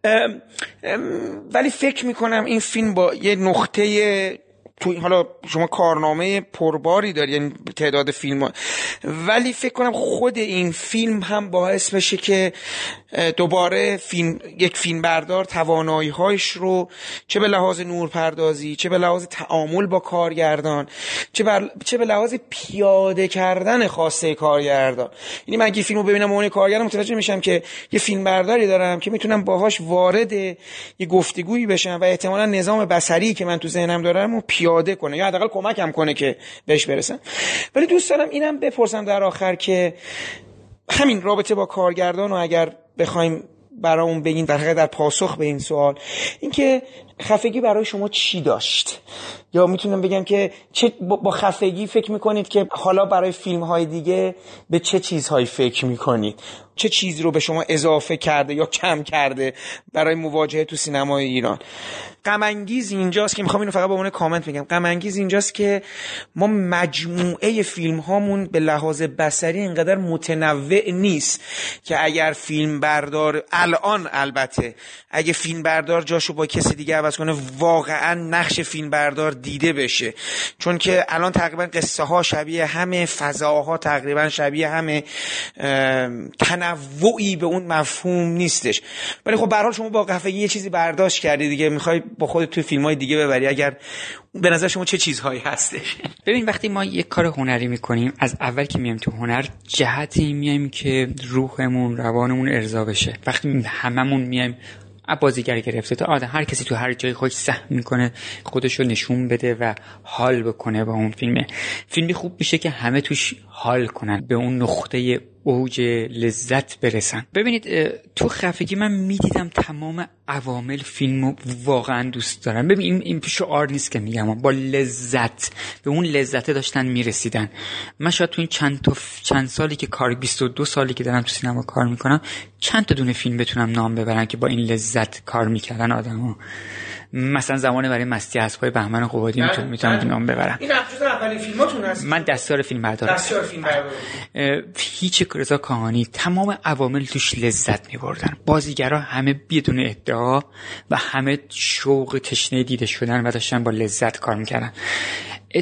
Speaker 1: ام، ام، ولی فکر می‌کنم این فیلم با یه نقطه تو حالا شما کارنامه پرباری داری یعنی تعداد فیلم ها. ولی فکر کنم خود این فیلم هم باعث بشه که دوباره فیلم یک فیلم بردار توانایی هایش رو چه به لحاظ نورپردازی چه به لحاظ تعامل با کارگردان چه, بر... چه به لحاظ پیاده کردن خواسته کارگردان یعنی من اگه فیلمو ببینم اون کارگردان متوجه میشم که یه فیلم برداری دارم که می‌تونم باهاش وارد یه گفتگویی بشم و احتمالا نظام بصری که من تو ذهنم دارم رو پیاده کنه یا حداقل کمکم کنه که بهش برسم. ولی دوست دارم اینم بپرسم در آخر که همین رابطه با کارگردان و اگر بخوایم برامون بگین در در پاسخ به این سوال اینکه خفگی برای شما چی داشت؟ یا می‌تونم بگم که چه با خفگی فکر می‌کنید که حالا برای فیلم های دیگه به چه چیزهایی فکر می‌کنید؟ چه چیز رو به شما اضافه کرده یا کم کرده برای مواجهه تو سینمای ایران؟ غم اینجاست که می‌خوام اینو فقط با عنوان کامنت بگم. غم اینجاست که ما مجموعه فیلم هامون به لحاظ بصری اینقدر متنوع نیست که اگر فیلم بردار الان البته اگه فیلم بردار جاشو با کسی دیگه عوض کنه واقعا نقش فیلم بردار دیده بشه. چون که الان تقریبا قصه ها شبیه همه فضاها تقریبا شبیه همه تنوعی به اون مفهوم نیستش. ولی خب به شما با قفگی یه چیزی برداشت کردی دیگه می‌خوای با خودت توی فیلم های دیگه ببری. اگر به نظر شما چه چیزهایی هستش؟
Speaker 5: ببین وقتی ما یک کار هنری می‌کنیم از اول که میایم تو هنر جهتی میایم که روحمون روانمون ارضا بشه. وقتی هممون میایم بازیگر گرفته تا آدم هر کسی تو هر جای خودش سهم می‌کنه خودش رو نشون بده و حال بکنه با اون فیلمه. فیلمی خوب میشه که همه توش حال کنن به اون نقطه اوج لذت برسن. ببینید تو خفگی من می‌دیدم تمام عوامل فیلم واقعا دوست دارم. ببین این, شعار نیست که میگم با لذت به اون لذت داشتن می‌رسیدن. من شاید تو این چند, تا چند سالی که کار 22 سالی که دارم تو سینما کار می‌کنم چند تا دونه فیلم بتونم نام ببرم که با این لذت کار می‌کردن آدم مثلا زمان برای مستی اسبای بهمن قوادی می‌تونم می‌تونم نام ببرم.
Speaker 1: این جز اولین فیلماتون هست؟
Speaker 5: من دستیار فیلم بردارم.
Speaker 1: دستیار فیلم بردار
Speaker 5: اه، هیچ رضا کاهانی تمام عوامل توش لذت می بردن بازیگرا همه بدون ادعا و همه شوق تشنه دیده شدن و داشتن با لذت کار می‌کردن.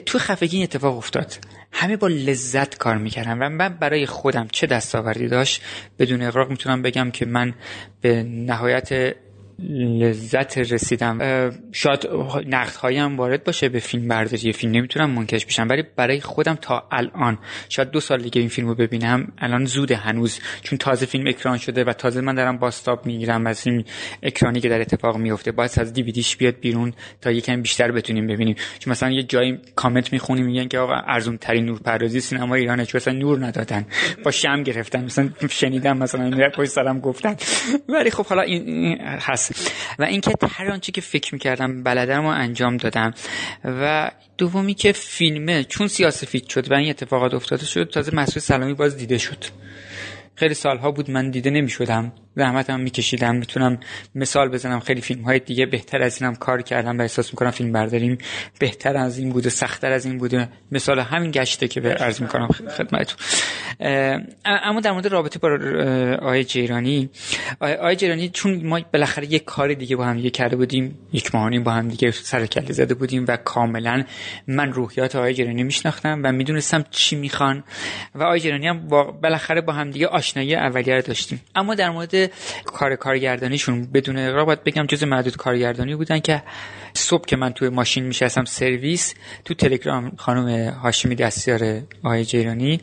Speaker 5: تو خفگی این اتفاق افتاد. همه با لذت کار می‌کردن و من برای خودم چه دستاوردی داشت بدون اغراق می‌تونم بگم که من به نهایت لذت رسیدم. شاید نقد هم وارد باشه به فیلم برداری فیلم. نمی‌تونم منکش بشم ولی برای خودم تا الان شاید دو سال دیگه این فیلم رو ببینم الان زوده هنوز. چون تازه فیلم اکران شده و تازه من دارم باستاب می‌گیرم از این اکرانی که در اتفاق میفته باید از دیویدیش بیاد بیرون تا یکم بیشتر بتونیم ببینیم. چون مثلا یه جایی کامنت می‌خونیم میگن که آقا ارزون ترین نورپردازی سینما ایرانه چون مثلا نور ندادن. با شم گرفتن. مثلا شنیدم مثلا این پشت سرم گفتن. ولی خب حالا این هست. و اینکه هر آنچه که فکر می‌کردم بلدم رو انجام دادم. و دومی که فیلمه چون سیاسفید شد و این اتفاقات افتاده شد تازه مسئول سلامی باز دیده شد. خیلی سالها بود من دیده نمی شدم زحمت هم میکشیدم. می‌تونم مثال بزنم. خیلی فیلم های دیگه بهتر از اینم کار کردم و احساس می‌کنم فیلم برداریم. بهتر از این بوده سختتر از این بوده. مثال همین گشته که به عرض می‌کنم خدمتتون. اما در مورد رابطه با آقای جیرانی آقای جیرانی چون ما بالاخره یک کار دیگه با هم دیگه کرده بودیم یک ماهانی با هم دیگه سر کله زده بودیم و کاملا من روحیات آقای جیرانی میشناختم و می‌دونستم چی می‌خوان. و آقای جیرانی هم با بالاخره با هم دیگه آشنایی اولیه رو داشتیم. اما در مورد کار کارگردانیشون بدون باید بگم جز معدود کارگردانی بودن که صبح که من توی ماشین میشستم سرویس تو تلگرام خانم هاشمی دستیار آقای جیرانی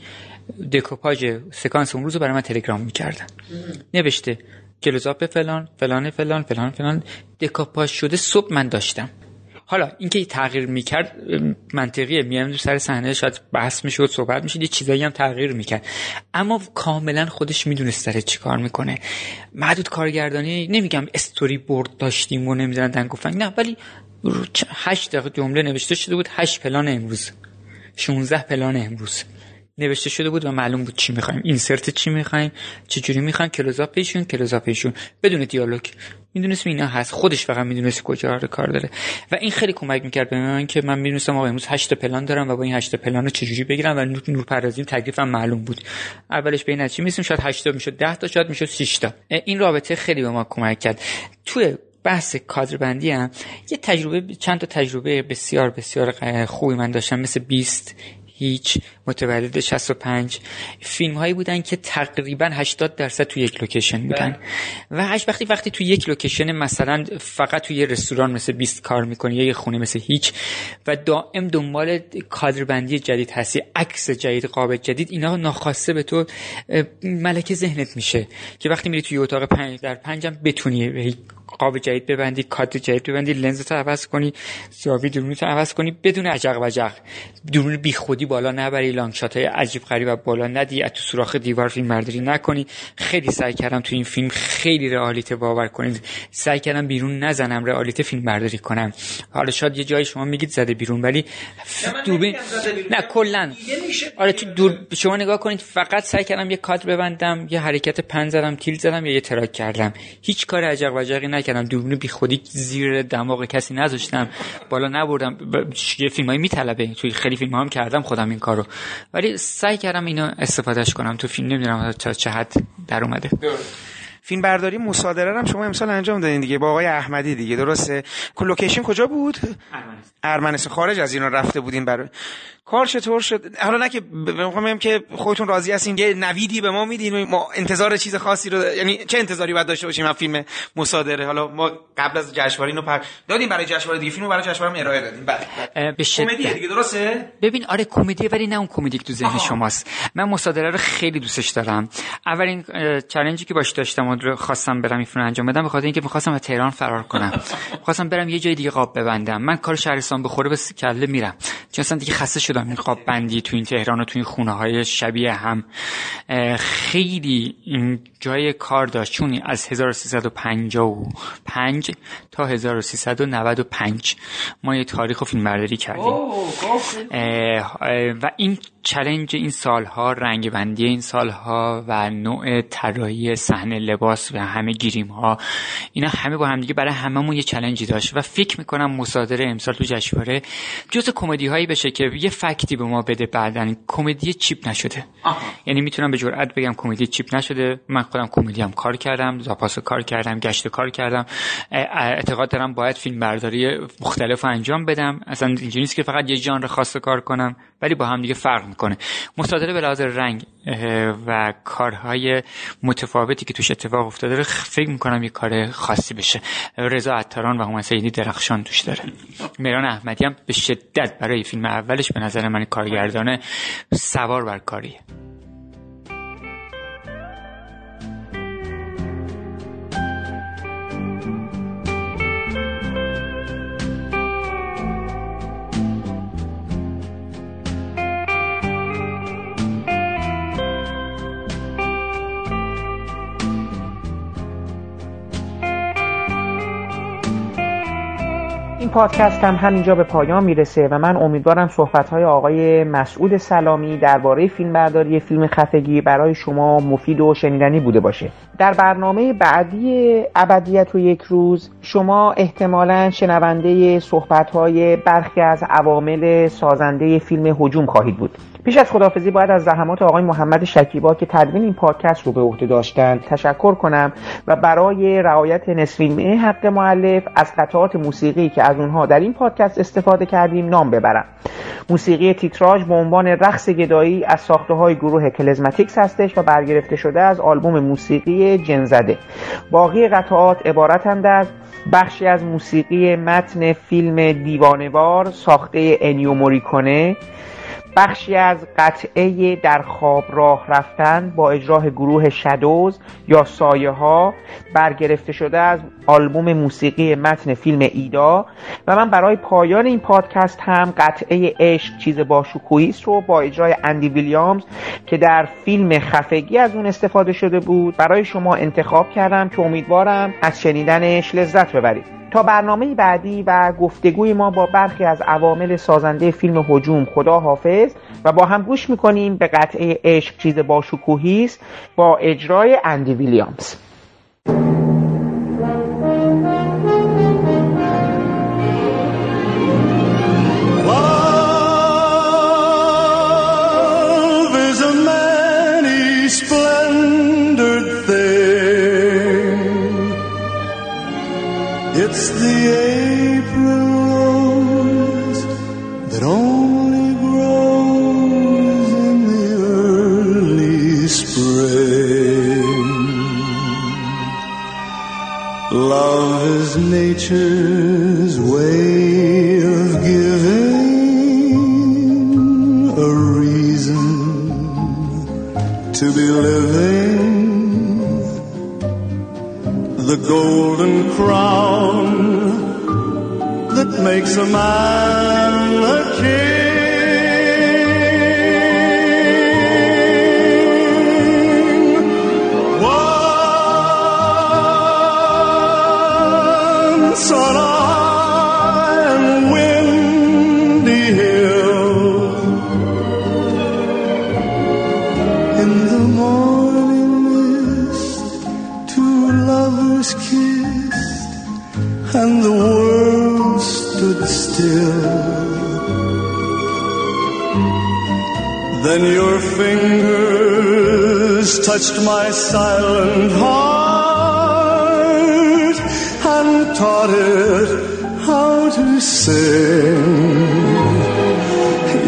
Speaker 5: دکوپاژ سکانس اون روز رو برای من تلگرام می‌کردن. نوشته کلوزاپ فلان فلان فلان فلان فلان دکوپاژ شده صبح من داشتم. حالا اینکه تغییر می‌کرد منطقیه. میام سر صحنه شاید بحث می‌شد صحبت می‌شد یه چیزایی هم تغییر می‌کرد. اما کاملا خودش می‌دونست داره چی کار می‌کنه. معدود کارگردانی نمیگم استوری بورد داشتیم و نمی‌دونن دنگ نه ولی هشت دقیقه جمله نوشته شده بود هشت پلان امروز. 16 پلان امروز. نوشته شده بود و معلوم بود چی می‌خوایم. اینسرت چی می‌خوایم چه جوری می‌خوایم کلوزاپشون کلوزاپشون بدون دیالوگ. می‌دونست اینا هست. خودش فقط می‌دونست کجا رو کار داره. و این خیلی کمک می‌کرد به من که من می‌دونستم آقا امروز 8 پلان دارم و با این 8 پلان رو چجوری بگیرم و نور, نور پردازیم تکلیفم معلوم بود. اولش به این نتیجه می‌رسیم شاید 8 تا می‌شد 10 تا شاید می‌شد 6 تا. این رابطه خیلی به ما کمک کرد. توی بحث کادر بندی هم یه تجربه چند تا تجربه بسیار بسیار خوبی من داشتم. مثل 20 هیچ متولد 65 فیلم هایی بودن که تقریبا 80 درصد تو یک لوکیشن بودن. و هش وقتی وقتی تو یک لوکیشن مثلا فقط تو یه رستوران مثل 20 کار می‌کنی یا یه خونه مثل هیچ و دائم دنبال کادربندی جدید هستی عکس جدید قاب جدید اینا ناخواسته به تو ملکه ذهنت میشه که وقتی میری توی اتاق پنج در پنجم بتونی قاب جدید ببندی کادر جدید ببندی لنز تو عوض کنی زاویه تو عوض کنی بدون عجق وجق drone بیخودی بالا نبری long shot های عجیب غریب بالا ندی تو سوراخ دیوار فیلم برداری نکنی. خیلی سعی کردم تو این فیلم خیلی رئالیته باور کنید. سعی کردم بیرون نزنم رئالیته فیلم برداری کنم. حالا شاید یه جای شما میگید زده بیرون ولی دوربین نه کلا. آره تو دور شما نگاه کنید فقط سعی کردم یه کادر ببندم یه حرکت pan زدم tilt زدم یا یه track کردم. هیچ کار عجق و جقی نکردم. دوربین بی خودی زیر دماغ کسی نذاشتم. بالا نبردم. یه فیلمایی میطلبه. توی خیلی فیلم هم کردم خودم این کارو. ولی سعی کردم اینو استفادهش کنم. تو فیلم نمی‌دونم تا چه حد در اومده.
Speaker 6: فیلم برداری مصادره هم شما امسال انجام دادین دیگه با آقای احمدی دیگه. درسته؟ لوکیشن کجا بود؟ ارمنستان. خارج از ایران رفته بودین برای کار چطور شد؟ حالا نه که بخوام که خودتون راضی هستین یه نویدی به ما میدین ما انتظار چیز خاصی رو یعنی چه انتظاری باید داشته باشیم از فیلم مصادره؟ حالا ما قبل از جشنواره اینو پر دادیم برای جشنواره دیگه فیلمو برای جشنواره ارائه دادیم. بله به کمدی دیگه درسته؟
Speaker 5: ببین آره کمدی ولی نه اون کمدی که تو ذهن شماست. من مصادره رو خیلی دوستش دارم. اولین چالنجی که باش داشتم و رو خواستم برم این انجام بدم به خاطر اینکه می‌خواستم از تهران فرار کنم. خواستم برم یه جای دیگه قاب ببندم. من کار شهرستان بخوره به کله میرم. چون اصلا دیگه خسته شدم این قاب بندی تو این تهران و تو این خونه های شبیه هم. خیلی این جای کار داشت. چون از 1355 تا 1395 ما یه تاریخ و فیلم برداری کردیم و این چلنج این سالها رنگ بندی این سالها و نوع طراحی صحنه لباس و همه گیریم ها اینا همه با هم دیگه برای هممون یه چلنجی داشت. و فکر می‌کنم مصادره امسال تو جشنواره جز کمدی هایی بشه که یه فکتی به ما بده بعدن کمدی چیپ نشده. یعنی می‌تونم به جرئت بگم کمدی چیپ نشده. من خودم کمدی هم کار کردم زاپاس کار کردم گشت کار کردم. اعتقاد دارم باید فیلم برداری مختلف انجام بدم. اصلا اینجوری نیست که فقط یه ژانر خاص کار کنم. ولی با هم دیگه فرق می‌کنه. مصادره به لحاظ رنگ و کارهای متفاوتی که توش اتفاق افتاده فکر می‌کنم یه کار خاصی بشه. رضا عطاران و همون سیدی درخشان توش داره. میران احمدی هم به شدت برای فیلم اولش به نظر من کارگردانه سوار بر کاریه.
Speaker 1: پادکست هم همینجا به پایان می‌رسه و من امیدوارم صحبت های آقای مسعود سلامی درباره فیلم برداری فیلم خفگی برای شما مفید و شنیدنی بوده باشه. در برنامه بعدی ابدیت و یک روز شما احتمالا شنونده صحبت های برخی از عوامل سازنده فیلم هجوم خواهید بود.
Speaker 7: پیش از خداحافظی باید از زحمات آقای محمد شکیبا که تدوین این پادکست رو به عهده داشتند تشکر کنم و برای رعایت نصف نیمه حق معلف از قطعات موسیقی که از اونها در این پادکست استفاده کردیم نام ببرم. موسیقی تیتراژ به عنوان رقص گدایی از ساخته های گروه کلزماتیکس هستش و برگرفته شده از آلبوم موسیقی جنزده. باقی قطعات عبارتند از بخشی از موسیقی متن فیلم دیوانوار ساخته انیو موریکونه بخشی از قطعه در خواب راه رفتن با اجراه گروه شدوز یا سایه ها برگرفته شده از آلبوم موسیقی متن فیلم ایدا و من برای پایان این پادکست هم قطعه عشق چیز با است رو با اجرای اندی ویلیامز که در فیلم خفگی از اون استفاده شده بود برای شما انتخاب کردم که امیدوارم از شنیدنش لذت ببرید. تا برنامه بعدی و گفتگوی ما با برخی از عوامل سازنده فیلم هجوم خدا حافظ. و با هم گوش می‌کنیم به قطعه عشق چیز با است با اجرای اندی ویلیامز. It's the April rose that only grows in the early spring. Love is nature's way of giving a reason to be living. The golden crown that makes a man a king. Touched my silent heart and taught it how to sing.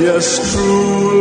Speaker 7: Yes, true